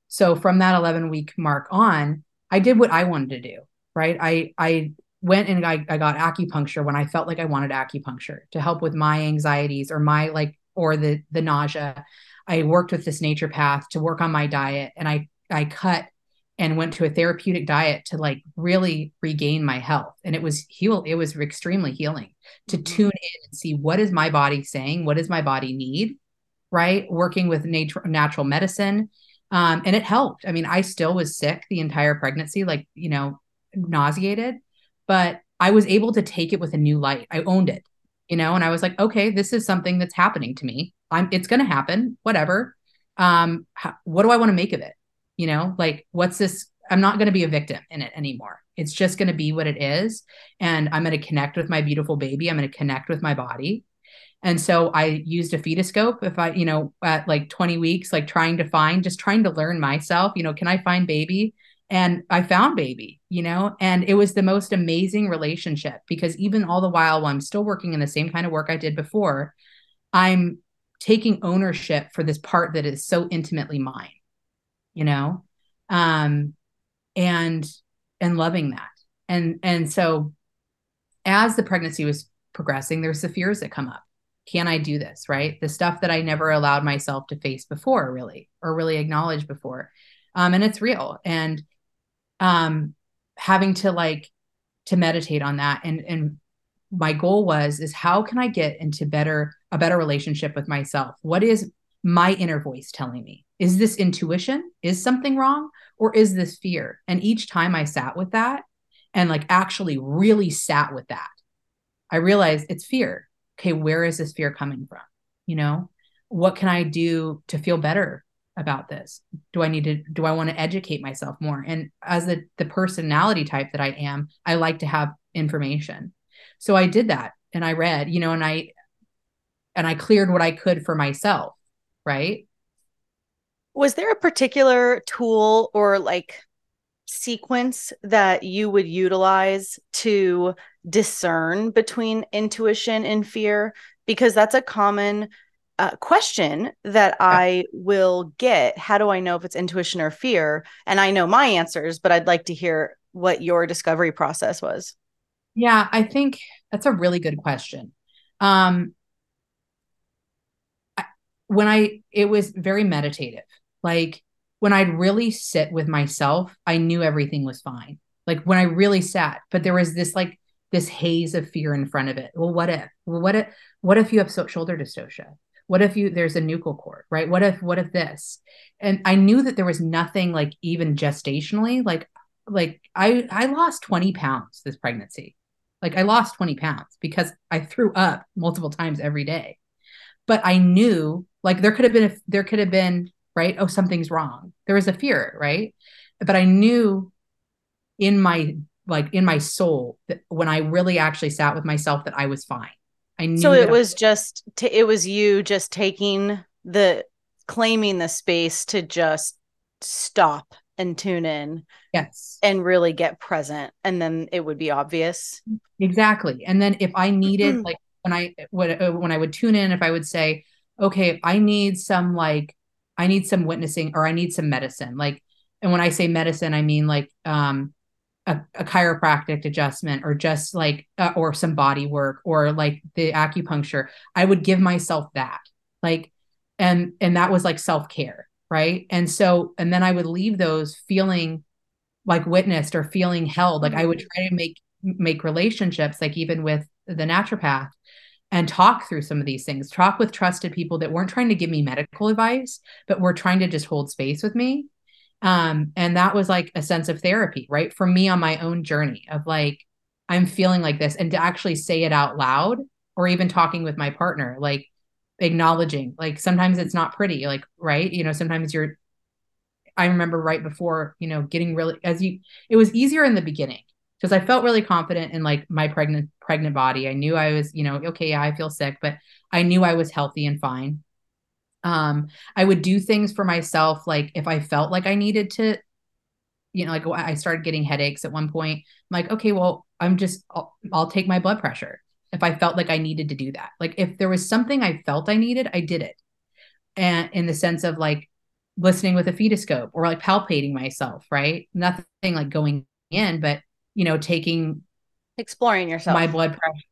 So from that 11 week mark on i did what i wanted to do right? I i went and I, I got acupuncture when I felt like I wanted acupuncture to help with my anxieties or my like or the the nausea. I worked with this naturopath to work on my diet and I I cut and went to a therapeutic diet to like really regain my health and it was heal it was extremely healing to mm-hmm. tune in and see what is my body saying what does my body need right working with nature natural medicine um, and it helped i mean i still was sick the entire pregnancy like you know nauseated but I was able to take it with a new light. I owned it, you know, and I was like, okay, this is something that's happening to me. I'm it's going to happen, whatever. Um how, what do I want to make of it? You know, like what's this I'm not going to be a victim in it anymore. It's just going to be what it is and I'm going to connect with my beautiful baby. I'm going to connect with my body. And so I used a fetoscope if I, you know, at like 20 weeks, like trying to find, just trying to learn myself, you know, can I find baby? And I found baby, you know, and it was the most amazing relationship because even all the while, while I'm still working in the same kind of work I did before, I'm taking ownership for this part that is so intimately mine, you know, um, and and loving that, and and so as the pregnancy was progressing, there's the fears that come up. Can I do this? Right, the stuff that I never allowed myself to face before, really, or really acknowledge before, um, and it's real and um having to like to meditate on that. And and my goal was is how can i get into better a better relationship with myself? What is my inner voice telling me? Is this intuition? Is something wrong? Or is this fear? And each time i sat with that and like actually really sat with that i realized it's fear. Okay where is this fear coming from? You know what can i do to feel better about this? Do I need to do I want to educate myself more? And as the the personality type that I am, I like to have information. So I did that and I read, you know, and I and I cleared what I could for myself, right? Was there a particular tool or like sequence that you would utilize to discern between intuition and fear? Because that's a common uh, question that I will get. How do I know if it's intuition or fear? And I know my answers, but I'd like to hear what your discovery process was. Yeah, I think that's a really good question. Um, when I, it was very meditative. Like when I'd really sit with myself, I knew everything was fine. Like when I really sat, but there was this like this haze of fear in front of it. Well, what if? Well, what if? What if you have so- shoulder dystocia? What if you there's a nuchal cord, right? What if? What if this? And I knew that there was nothing like even gestationally, like like I I lost 20 pounds this pregnancy. Like I lost 20 pounds because I threw up multiple times every day. But I knew like there could have been a, there could have been right oh something's wrong there was a fear right but i knew in my like in my soul that when i really actually sat with myself that i was fine i knew so it was, just t- it was you just taking the claiming the space to just stop and tune in yes. and really get present and then it would be obvious. Exactly. And then if i needed like when i would uh, when i would tune in if i would say okay i need some like I need some witnessing or I need some medicine. Like, and when I say medicine, I mean like um, a, a chiropractic adjustment or just like, uh, or some body work or like the acupuncture. I would give myself that. Like, and, and that was like self care. Right. And so, and then I would leave those feeling like witnessed or feeling held. Like I would try to make, make relationships, like even with the naturopath and talk through some of these things talk with trusted people that weren't trying to give me medical advice but were trying to just hold space with me um, and that was like a sense of therapy right for me on my own journey of like i'm feeling like this and to actually say it out loud or even talking with my partner like acknowledging like sometimes it's not pretty like right you know sometimes you're i remember right before you know getting really as you it was easier in the beginning because I felt really confident in like my pregnant pregnant body. I knew I was, you know, okay, yeah, I feel sick, but I knew I was healthy and fine. Um, I would do things for myself, like if I felt like I needed to, you know, like I started getting headaches at one point. I'm like, okay, well, I'm just, I'll, I'll take my blood pressure if I felt like I needed to do that. Like if there was something I felt I needed, I did it. And in the sense of like listening with a fetoscope or like palpating myself, right? Nothing like going in, but you know, taking exploring yourself, my blood pressure.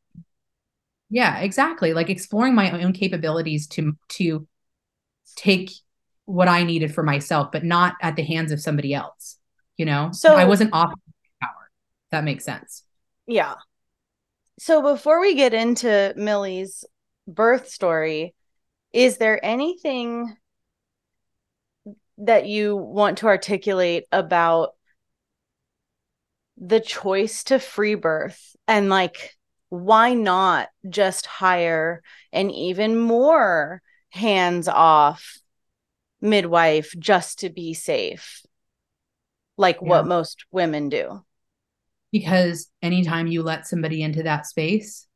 Yeah, exactly. Like exploring my own capabilities to to take what I needed for myself, but not at the hands of somebody else. You know, so I wasn't off power. That makes sense. Yeah. So before we get into Millie's birth story, is there anything that you want to articulate about the choice to free birth and like why not just hire an even more hands off midwife just to be safe like yeah. what most women do because anytime you let somebody into that space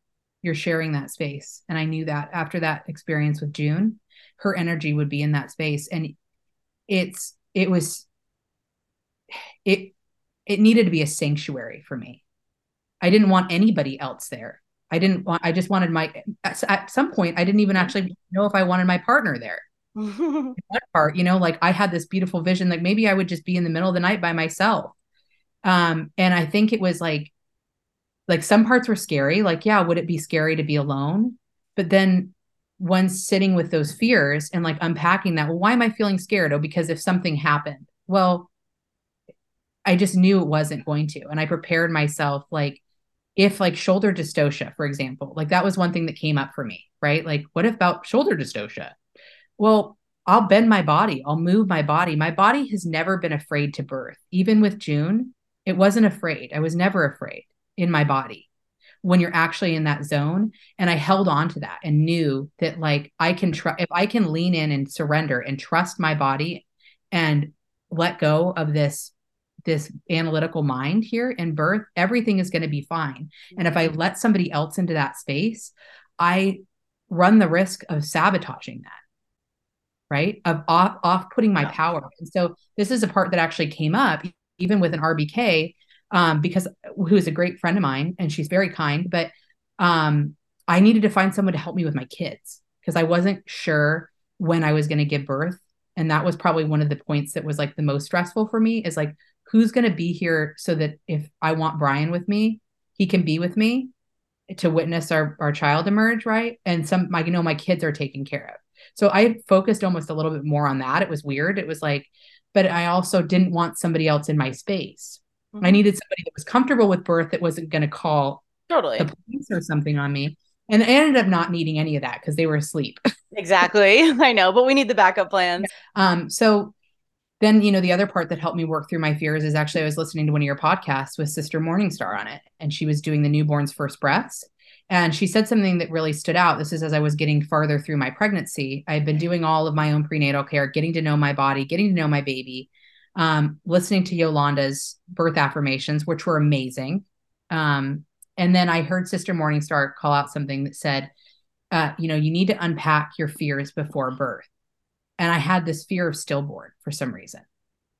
you're sharing that space and i knew that after that experience with june her energy would be in that space and it's it was it it needed to be a sanctuary for me. I didn't want anybody else there. I didn't want, I just wanted my, at some point, I didn't even actually know if I wanted my partner there. one part, you know, like I had this beautiful vision, like maybe I would just be in the middle of the night by myself. Um, and I think it was like, like some parts were scary. Like, yeah, would it be scary to be alone? But then once sitting with those fears and like unpacking that, well, why am I feeling scared? Oh, because if something happened, well, I just knew it wasn't going to. And I prepared myself like if like shoulder dystocia, for example, like that was one thing that came up for me, right? Like, what about shoulder dystocia? Well, I'll bend my body, I'll move my body. My body has never been afraid to birth. Even with June, it wasn't afraid. I was never afraid in my body. when you're actually in that zone. And I held on to that and knew that like I can try if I can lean in and surrender and trust my body and let go of this this analytical mind here in birth, everything is going to be fine. And if I let somebody else into that space, I run the risk of sabotaging that right? Of off off putting my power. And so this is a part that actually came up even with an rbk um, because who is a great friend of mine and she's very kind but um, i needed to find someone to help me with my kids because i wasn't sure when i was going to give birth. And that was probably one of the points that was like the most stressful for me is like who's going to be here so that if i want brian with me he can be with me to witness our our child emerge right and some my you know my kids are taken care of so I focused almost a little bit more on that. It was weird. It was like, but I also didn't want somebody else in my space. Mm-hmm. I needed somebody that was comfortable with birth that wasn't going to call totally the police or something on me. And I ended up not needing any of that because they were asleep. exactly. I know, but we need the backup plans. Um, so then, you know, the other part that helped me work through my fears is actually I was listening to one of your podcasts with Sister Morningstar on it, and she was doing the newborn's first breaths. And she said something that really stood out. This is as I was getting farther through my pregnancy. I've been doing all of my own prenatal care, getting to know my body, getting to know my baby, um, listening to Yolanda's birth affirmations, which were amazing. Um, and then I heard Sister Morningstar call out something that said, uh, you know, you need to unpack your fears before birth. And I had this fear of stillborn for some reason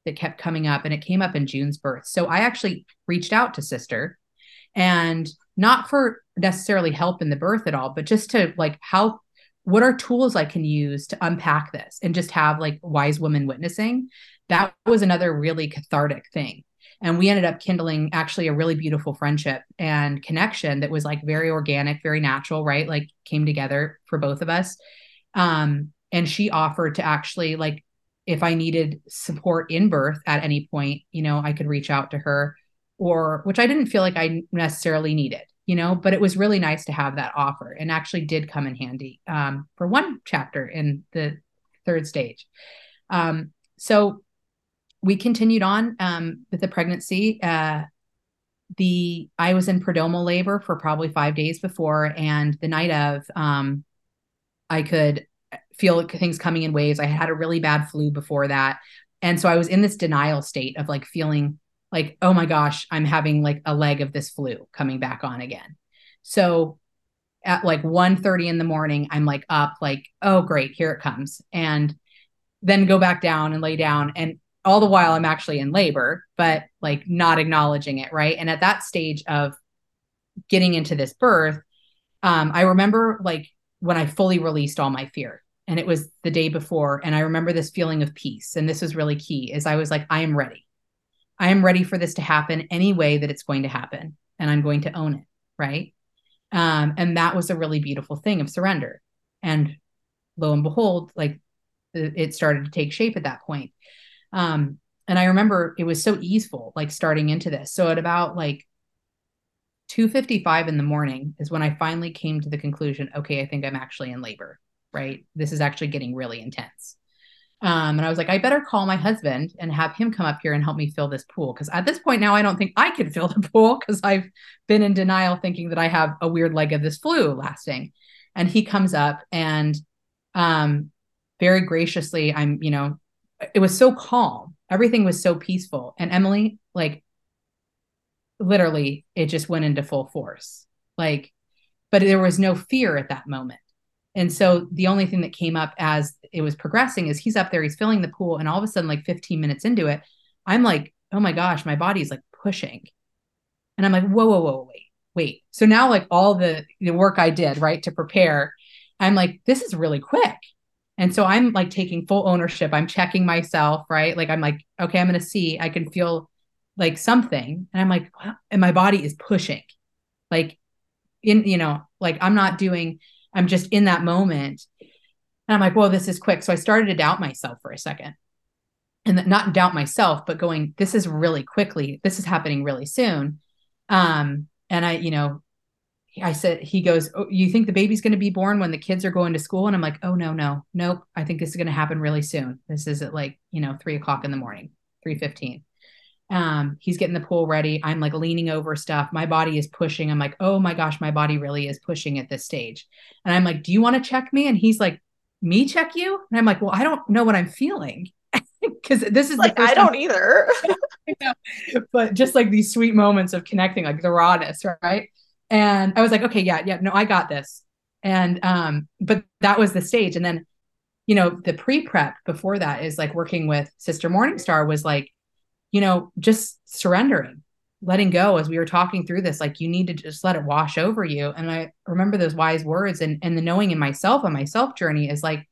that kept coming up, and it came up in June's birth. So I actually reached out to Sister and not for necessarily help in the birth at all, but just to like how what are tools I can use to unpack this and just have like wise women witnessing. That was another really cathartic thing. And we ended up kindling actually a really beautiful friendship and connection that was like very organic, very natural, right? Like came together for both of us. Um, and she offered to actually like if I needed support in birth at any point, you know, I could reach out to her or which I didn't feel like I necessarily needed, you know, but it was really nice to have that offer and actually did come in handy um, for one chapter in the third stage. Um, so we continued on um, with the pregnancy. Uh, the I was in prodromal labor for probably five days before, and the night of, um, I could feel things coming in waves. I had a really bad flu before that, and so I was in this denial state of like feeling like oh my gosh i'm having like a leg of this flu coming back on again. So at like 1.30 in the morning i'm like up like oh great here it comes. And then go back down and lay down. And all the while i'm actually in labor but like not acknowledging it right? And at that stage of getting into this birth um, i remember like when i fully released all my fear and it was the day before and i remember this feeling of peace and this was really key is i was like i am ready I am ready for this to happen any way that it's going to happen, and I'm going to own it. Right. Um, and that was a really beautiful thing of surrender. And lo and behold, like it started to take shape at that point. Um, and I remember it was so easeful, like starting into this. So at about like 2:55 in the morning is when I finally came to the conclusion, okay, I think I'm actually in labor, right? This is actually getting really intense. Um, and I was like, I better call my husband and have him come up here and help me fill this pool. Cause at this point now, I don't think I can fill the pool because I've been in denial thinking that I have a weird leg of this flu lasting. And he comes up and um, very graciously, I'm, you know, it was so calm. Everything was so peaceful. And Emily, like, literally, it just went into full force. Like, but there was no fear at that moment. And so the only thing that came up as it was progressing is he's up there, he's filling the pool, and all of a sudden, like 15 minutes into it, I'm like, oh my gosh, my body's like pushing. And I'm like, whoa, whoa, whoa, wait, wait. So now, like all the, the work I did, right, to prepare, I'm like, this is really quick. And so I'm like taking full ownership. I'm checking myself, right? Like I'm like, okay, I'm gonna see. I can feel like something. And I'm like, and my body is pushing. Like in, you know, like I'm not doing I'm just in that moment. And I'm like, whoa, this is quick. So I started to doubt myself for a second. And not doubt myself, but going, this is really quickly, this is happening really soon. Um, and I, you know, I said, he goes, oh, You think the baby's going to be born when the kids are going to school? And I'm like, Oh, no, no, nope. I think this is going to happen really soon. This is at like, you know, three o'clock in the morning, 3 15. Um, he's getting the pool ready. I'm like leaning over stuff. My body is pushing. I'm like, oh my gosh, my body really is pushing at this stage. And I'm like, do you want to check me? And he's like, me check you? And I'm like, well, I don't know what I'm feeling. Because this is like, I don't either. but just like these sweet moments of connecting, like the rawness, right? And I was like, okay, yeah, yeah, no, I got this. And um, but that was the stage. And then, you know, the pre-prep before that is like working with Sister Morningstar was like, you know, just surrendering, letting go as we were talking through this. Like you need to just let it wash over you. And I remember those wise words and and the knowing in myself on my self journey is like,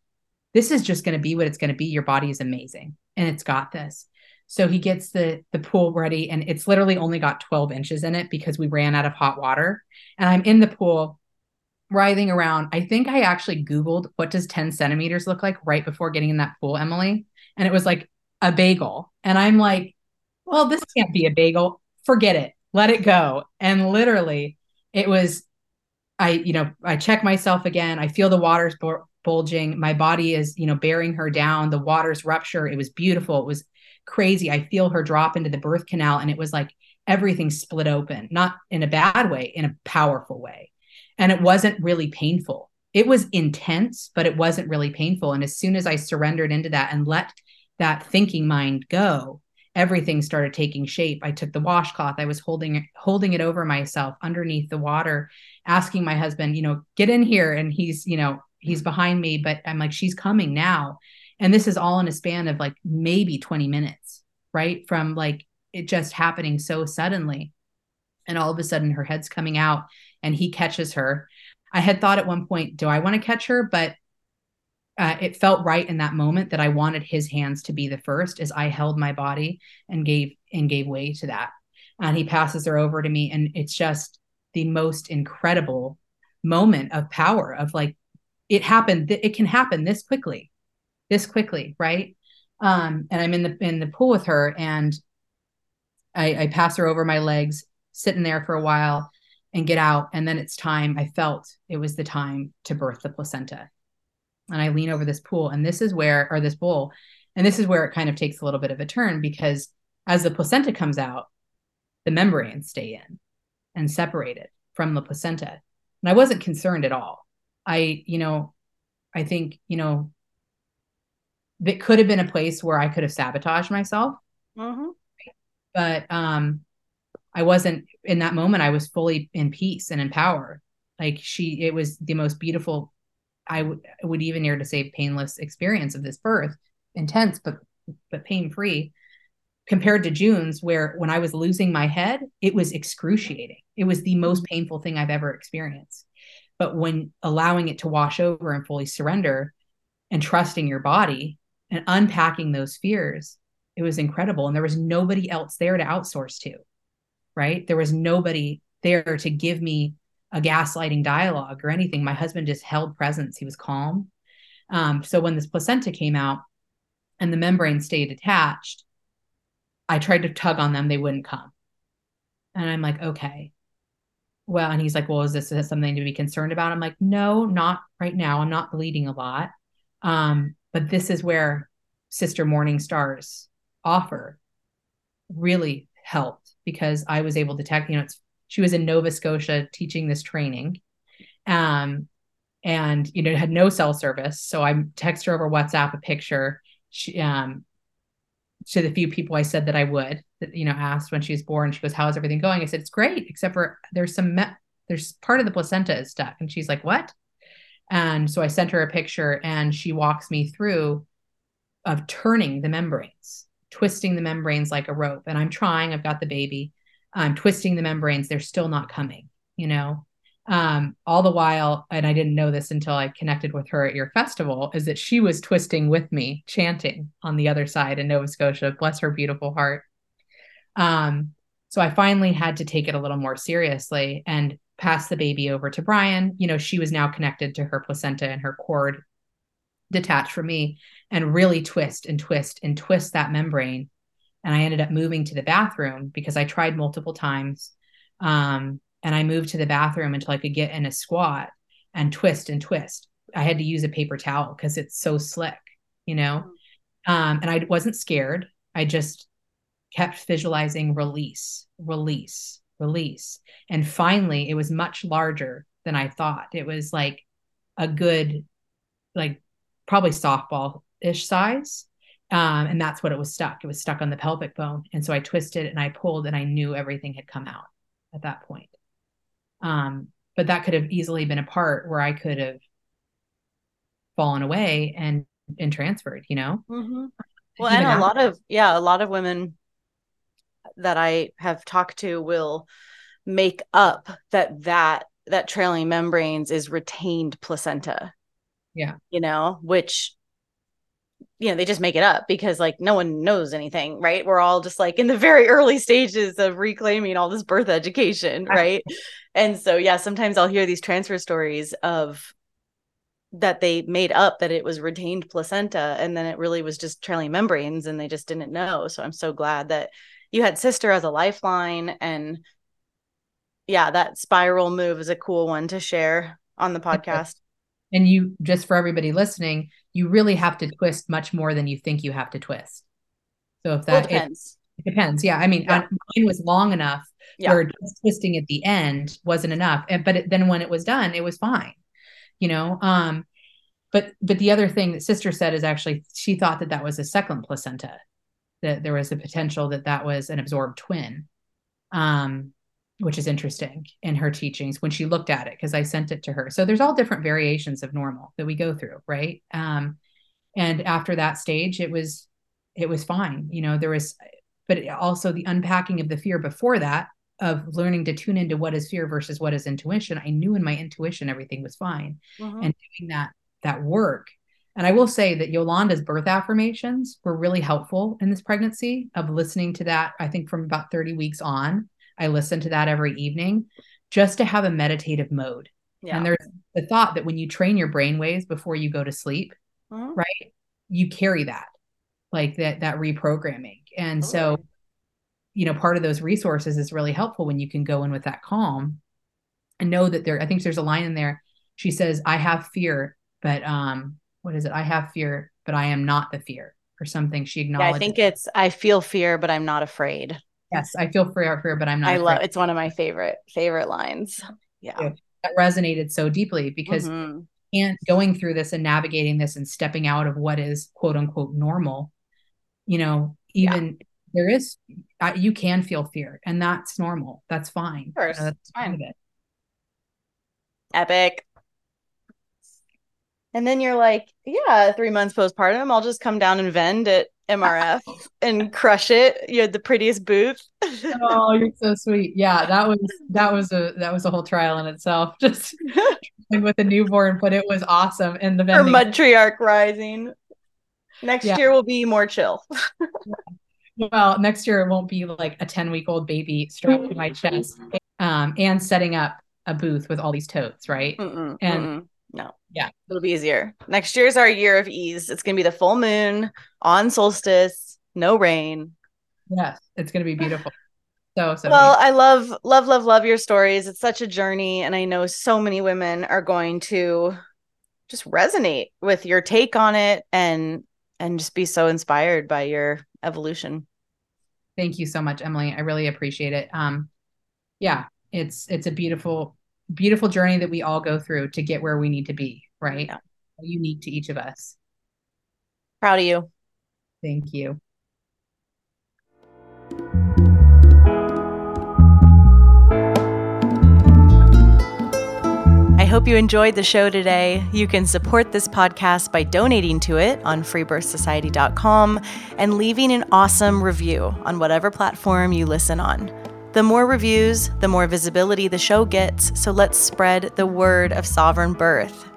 this is just going to be what it's going to be. Your body is amazing and it's got this. So he gets the the pool ready and it's literally only got 12 inches in it because we ran out of hot water. And I'm in the pool writhing around. I think I actually Googled what does 10 centimeters look like right before getting in that pool, Emily. And it was like a bagel. And I'm like, well, this can't be a bagel. Forget it. Let it go. And literally, it was, I, you know, I check myself again. I feel the water's bulging. My body is, you know, bearing her down. The water's rupture. It was beautiful. It was crazy. I feel her drop into the birth canal. And it was like everything split open, not in a bad way, in a powerful way. And it wasn't really painful. It was intense, but it wasn't really painful. And as soon as I surrendered into that and let that thinking mind go, everything started taking shape. I took the washcloth, I was holding holding it over myself underneath the water, asking my husband, you know, get in here. And he's, you know, he's behind me, but I'm like, she's coming now. And this is all in a span of like maybe 20 minutes, right? From like it just happening so suddenly. And all of a sudden her head's coming out and he catches her. I had thought at one point, do I want to catch her? But uh, it felt right in that moment that I wanted his hands to be the first as I held my body and gave and gave way to that. And he passes her over to me, and it's just the most incredible moment of power of like it happened. It can happen this quickly, this quickly, right? Um, and I'm in the in the pool with her, and I, I pass her over my legs, sitting there for a while, and get out. And then it's time. I felt it was the time to birth the placenta and I lean over this pool. And this is where, or this bowl, and this is where it kind of takes a little bit of a turn because as the placenta comes out, the membranes stay in and separated from the placenta. And I wasn't concerned at all. I, you know, I think, you know, that could have been a place where I could have sabotaged myself. Mm-hmm. But um, I wasn't in that moment. I was fully in peace and in power. Like she, it was the most beautiful I would even dare to say painless experience of this birth, intense but but pain free, compared to June's, where when I was losing my head, it was excruciating. It was the most painful thing I've ever experienced. But when allowing it to wash over and fully surrender, and trusting your body and unpacking those fears, it was incredible. And there was nobody else there to outsource to, right? There was nobody there to give me a gaslighting dialogue or anything. My husband just held presence. He was calm. Um, so when this placenta came out and the membrane stayed attached, I tried to tug on them. They wouldn't come. And I'm like, okay. Well, and he's like, well, is this, is this something to be concerned about? I'm like, no, not right now. I'm not bleeding a lot. Um, but this is where Sister Morningstar's offer really helped because I was able to tech, you know, it's she was in Nova Scotia teaching this training. Um, and you know had no cell service. So I text her over WhatsApp a picture. She um to the few people I said that I would, that you know, asked when she was born. She goes, "How is everything going?" I said, "It's great, except for there's some me- there's part of the placenta is stuck." And she's like, "What?" And so I sent her a picture, and she walks me through of turning the membranes, twisting the membranes like a rope. And I'm trying. I've got the baby, um, twisting the membranes, they're still not coming, you know? Um, all the while, and I didn't know this until I connected with her at your festival, is that she was twisting with me, chanting on the other side in Nova Scotia. Bless her beautiful heart. Um, so I finally had to take it a little more seriously and pass the baby over to Brian. You know, she was now connected to her placenta and her cord detached from me and really twist and twist and twist that membrane and I ended up moving to the bathroom because I tried multiple times. Um, and I moved to the bathroom until I could get in a squat and twist and twist. I had to use a paper towel because it's so slick, you know. Um, and I wasn't scared. I just kept visualizing release, release, release. And finally, it was much larger than I thought. It was like a good, like probably softball ish size. Um, and that's what it was stuck. It was stuck on the pelvic bone. And so I twisted and I pulled and I knew everything had come out at that point. Um, but that could have easily been a part where I could have fallen away and and transferred, you know? Mm-hmm. Well, and a lot of, yeah, a lot of women that I have talked to will make up that that that trailing membranes is retained placenta. Yeah. You know, which you know, they just make it up because like no one knows anything, right? We're all just like in the very early stages of reclaiming all this birth education, right? and so yeah, sometimes I'll hear these transfer stories of that they made up that it was retained placenta and then it really was just trailing membranes and they just didn't know. So I'm so glad that you had sister as a lifeline and yeah, that spiral move is a cool one to share on the podcast. And you just for everybody listening, you really have to twist much more than you think you have to twist. So if that well, depends. It, it, depends. Yeah. I mean, yeah. mine was long enough yeah. where twisting at the end wasn't enough. And, but it, then when it was done, it was fine, you know? Um, but, but the other thing that sister said is actually, she thought that that was a second placenta, that there was a potential that that was an absorbed twin. Um, which is interesting in her teachings when she looked at it because I sent it to her. So there's all different variations of normal that we go through, right? Um, and after that stage, it was it was fine. You know, there was, but also the unpacking of the fear before that of learning to tune into what is fear versus what is intuition. I knew in my intuition everything was fine, mm-hmm. and doing that that work. And I will say that Yolanda's birth affirmations were really helpful in this pregnancy of listening to that. I think from about 30 weeks on, I listen to that every evening just to have a meditative mode. Yeah. And there's the thought that when you train your brain waves before you go to sleep, mm-hmm. right? You carry that, like that that reprogramming. And so, you know, part of those resources is really helpful when you can go in with that calm and know that there, I think there's a line in there. She says, I have fear, but um, what is it? I have fear, but I am not the fear or something. She acknowledges. Yeah, I think it's I feel fear, but I'm not afraid. Yes, I feel fear, fear, but I'm not. I afraid. love it's one of my favorite favorite lines. Yeah, that resonated so deeply because mm-hmm. and going through this and navigating this and stepping out of what is quote unquote normal, you know, even yeah. there is you can feel fear, and that's normal. That's fine. Of course, you know, that's fine. It. Epic. And then you're like, yeah, three months postpartum, I'll just come down and vend at MRF and crush it. You had the prettiest booth. oh, you're so sweet. Yeah, that was that was a that was a whole trial in itself. Just with a newborn, but it was awesome. And the vending. matriarch rising. Next yeah. year will be more chill. well, next year it won't be like a 10 week old baby strapped to my chest um, and setting up a booth with all these totes, right? Mm-mm, and mm-mm. Yeah. It'll be easier. Next year's our year of ease. It's going to be the full moon on solstice, no rain. Yes. It's going to be beautiful. So, so well, beautiful. I love, love, love, love your stories. It's such a journey. And I know so many women are going to just resonate with your take on it and, and just be so inspired by your evolution. Thank you so much, Emily. I really appreciate it. Um, yeah, it's, it's a beautiful, beautiful journey that we all go through to get where we need to be, right? Yeah. Unique to each of us. Proud of you. Thank you. I hope you enjoyed the show today. You can support this podcast by donating to it on freebirthsociety.com and leaving an awesome review on whatever platform you listen on. The more reviews, the more visibility the show gets, so let's spread the word of sovereign birth.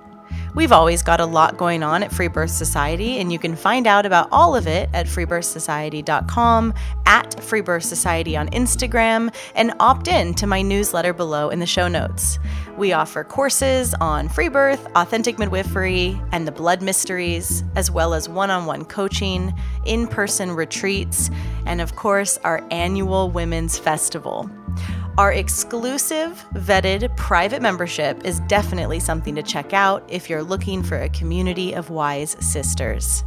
We've always got a lot going on at Free Birth Society, and you can find out about all of it at freebirthsociety.com, at Free Birth Society on Instagram, and opt in to my newsletter below in the show notes. We offer courses on free birth, authentic midwifery, and the blood mysteries, as well as one on one coaching, in person retreats, and of course, our annual Women's Festival. Our exclusive, vetted private membership is definitely something to check out if you're looking for a community of wise sisters.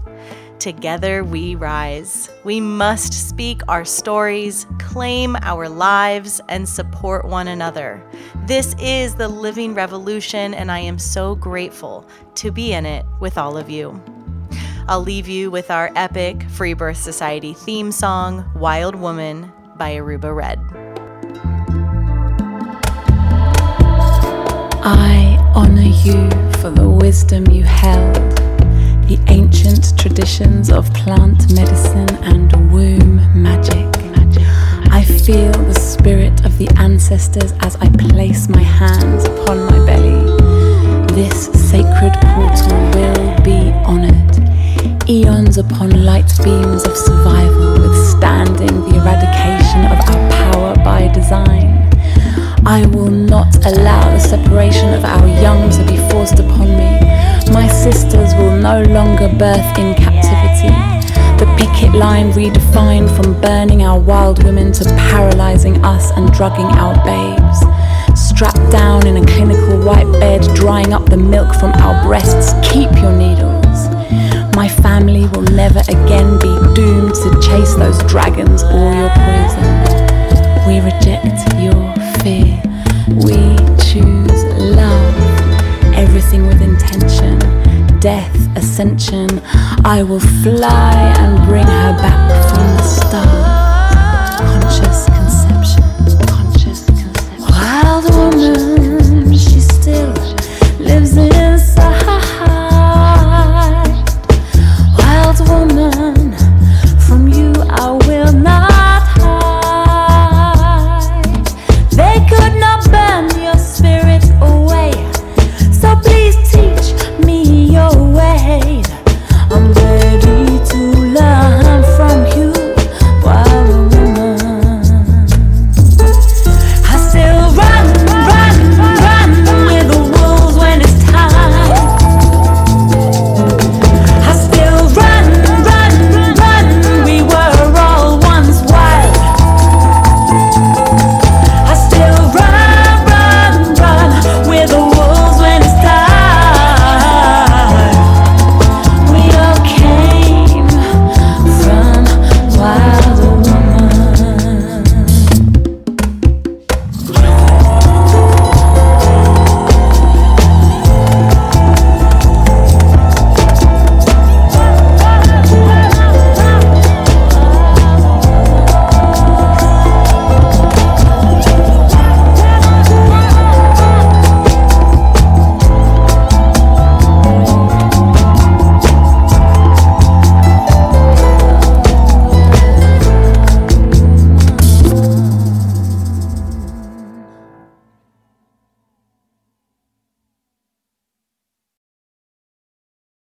Together we rise. We must speak our stories, claim our lives, and support one another. This is the living revolution, and I am so grateful to be in it with all of you. I'll leave you with our epic Free Birth Society theme song, Wild Woman by Aruba Red. I honor you for the wisdom you held, the ancient traditions of plant medicine and womb magic. I feel the spirit of the ancestors as I place my hands upon my belly. This sacred portal will be honored. Eons upon light beams of survival, withstanding birth in captivity. The picket line redefined from burning our wild women to paralyzing us and drugging our babes. Strapped down in a clinical white bed, drying up the milk from our breasts. Keep your needles. My family will never again be doomed to chase those dragons or your poison. We reject your fear. We choose love. Everything with intention. Death, ascension. I will fly and bring her back from the stars. Conscious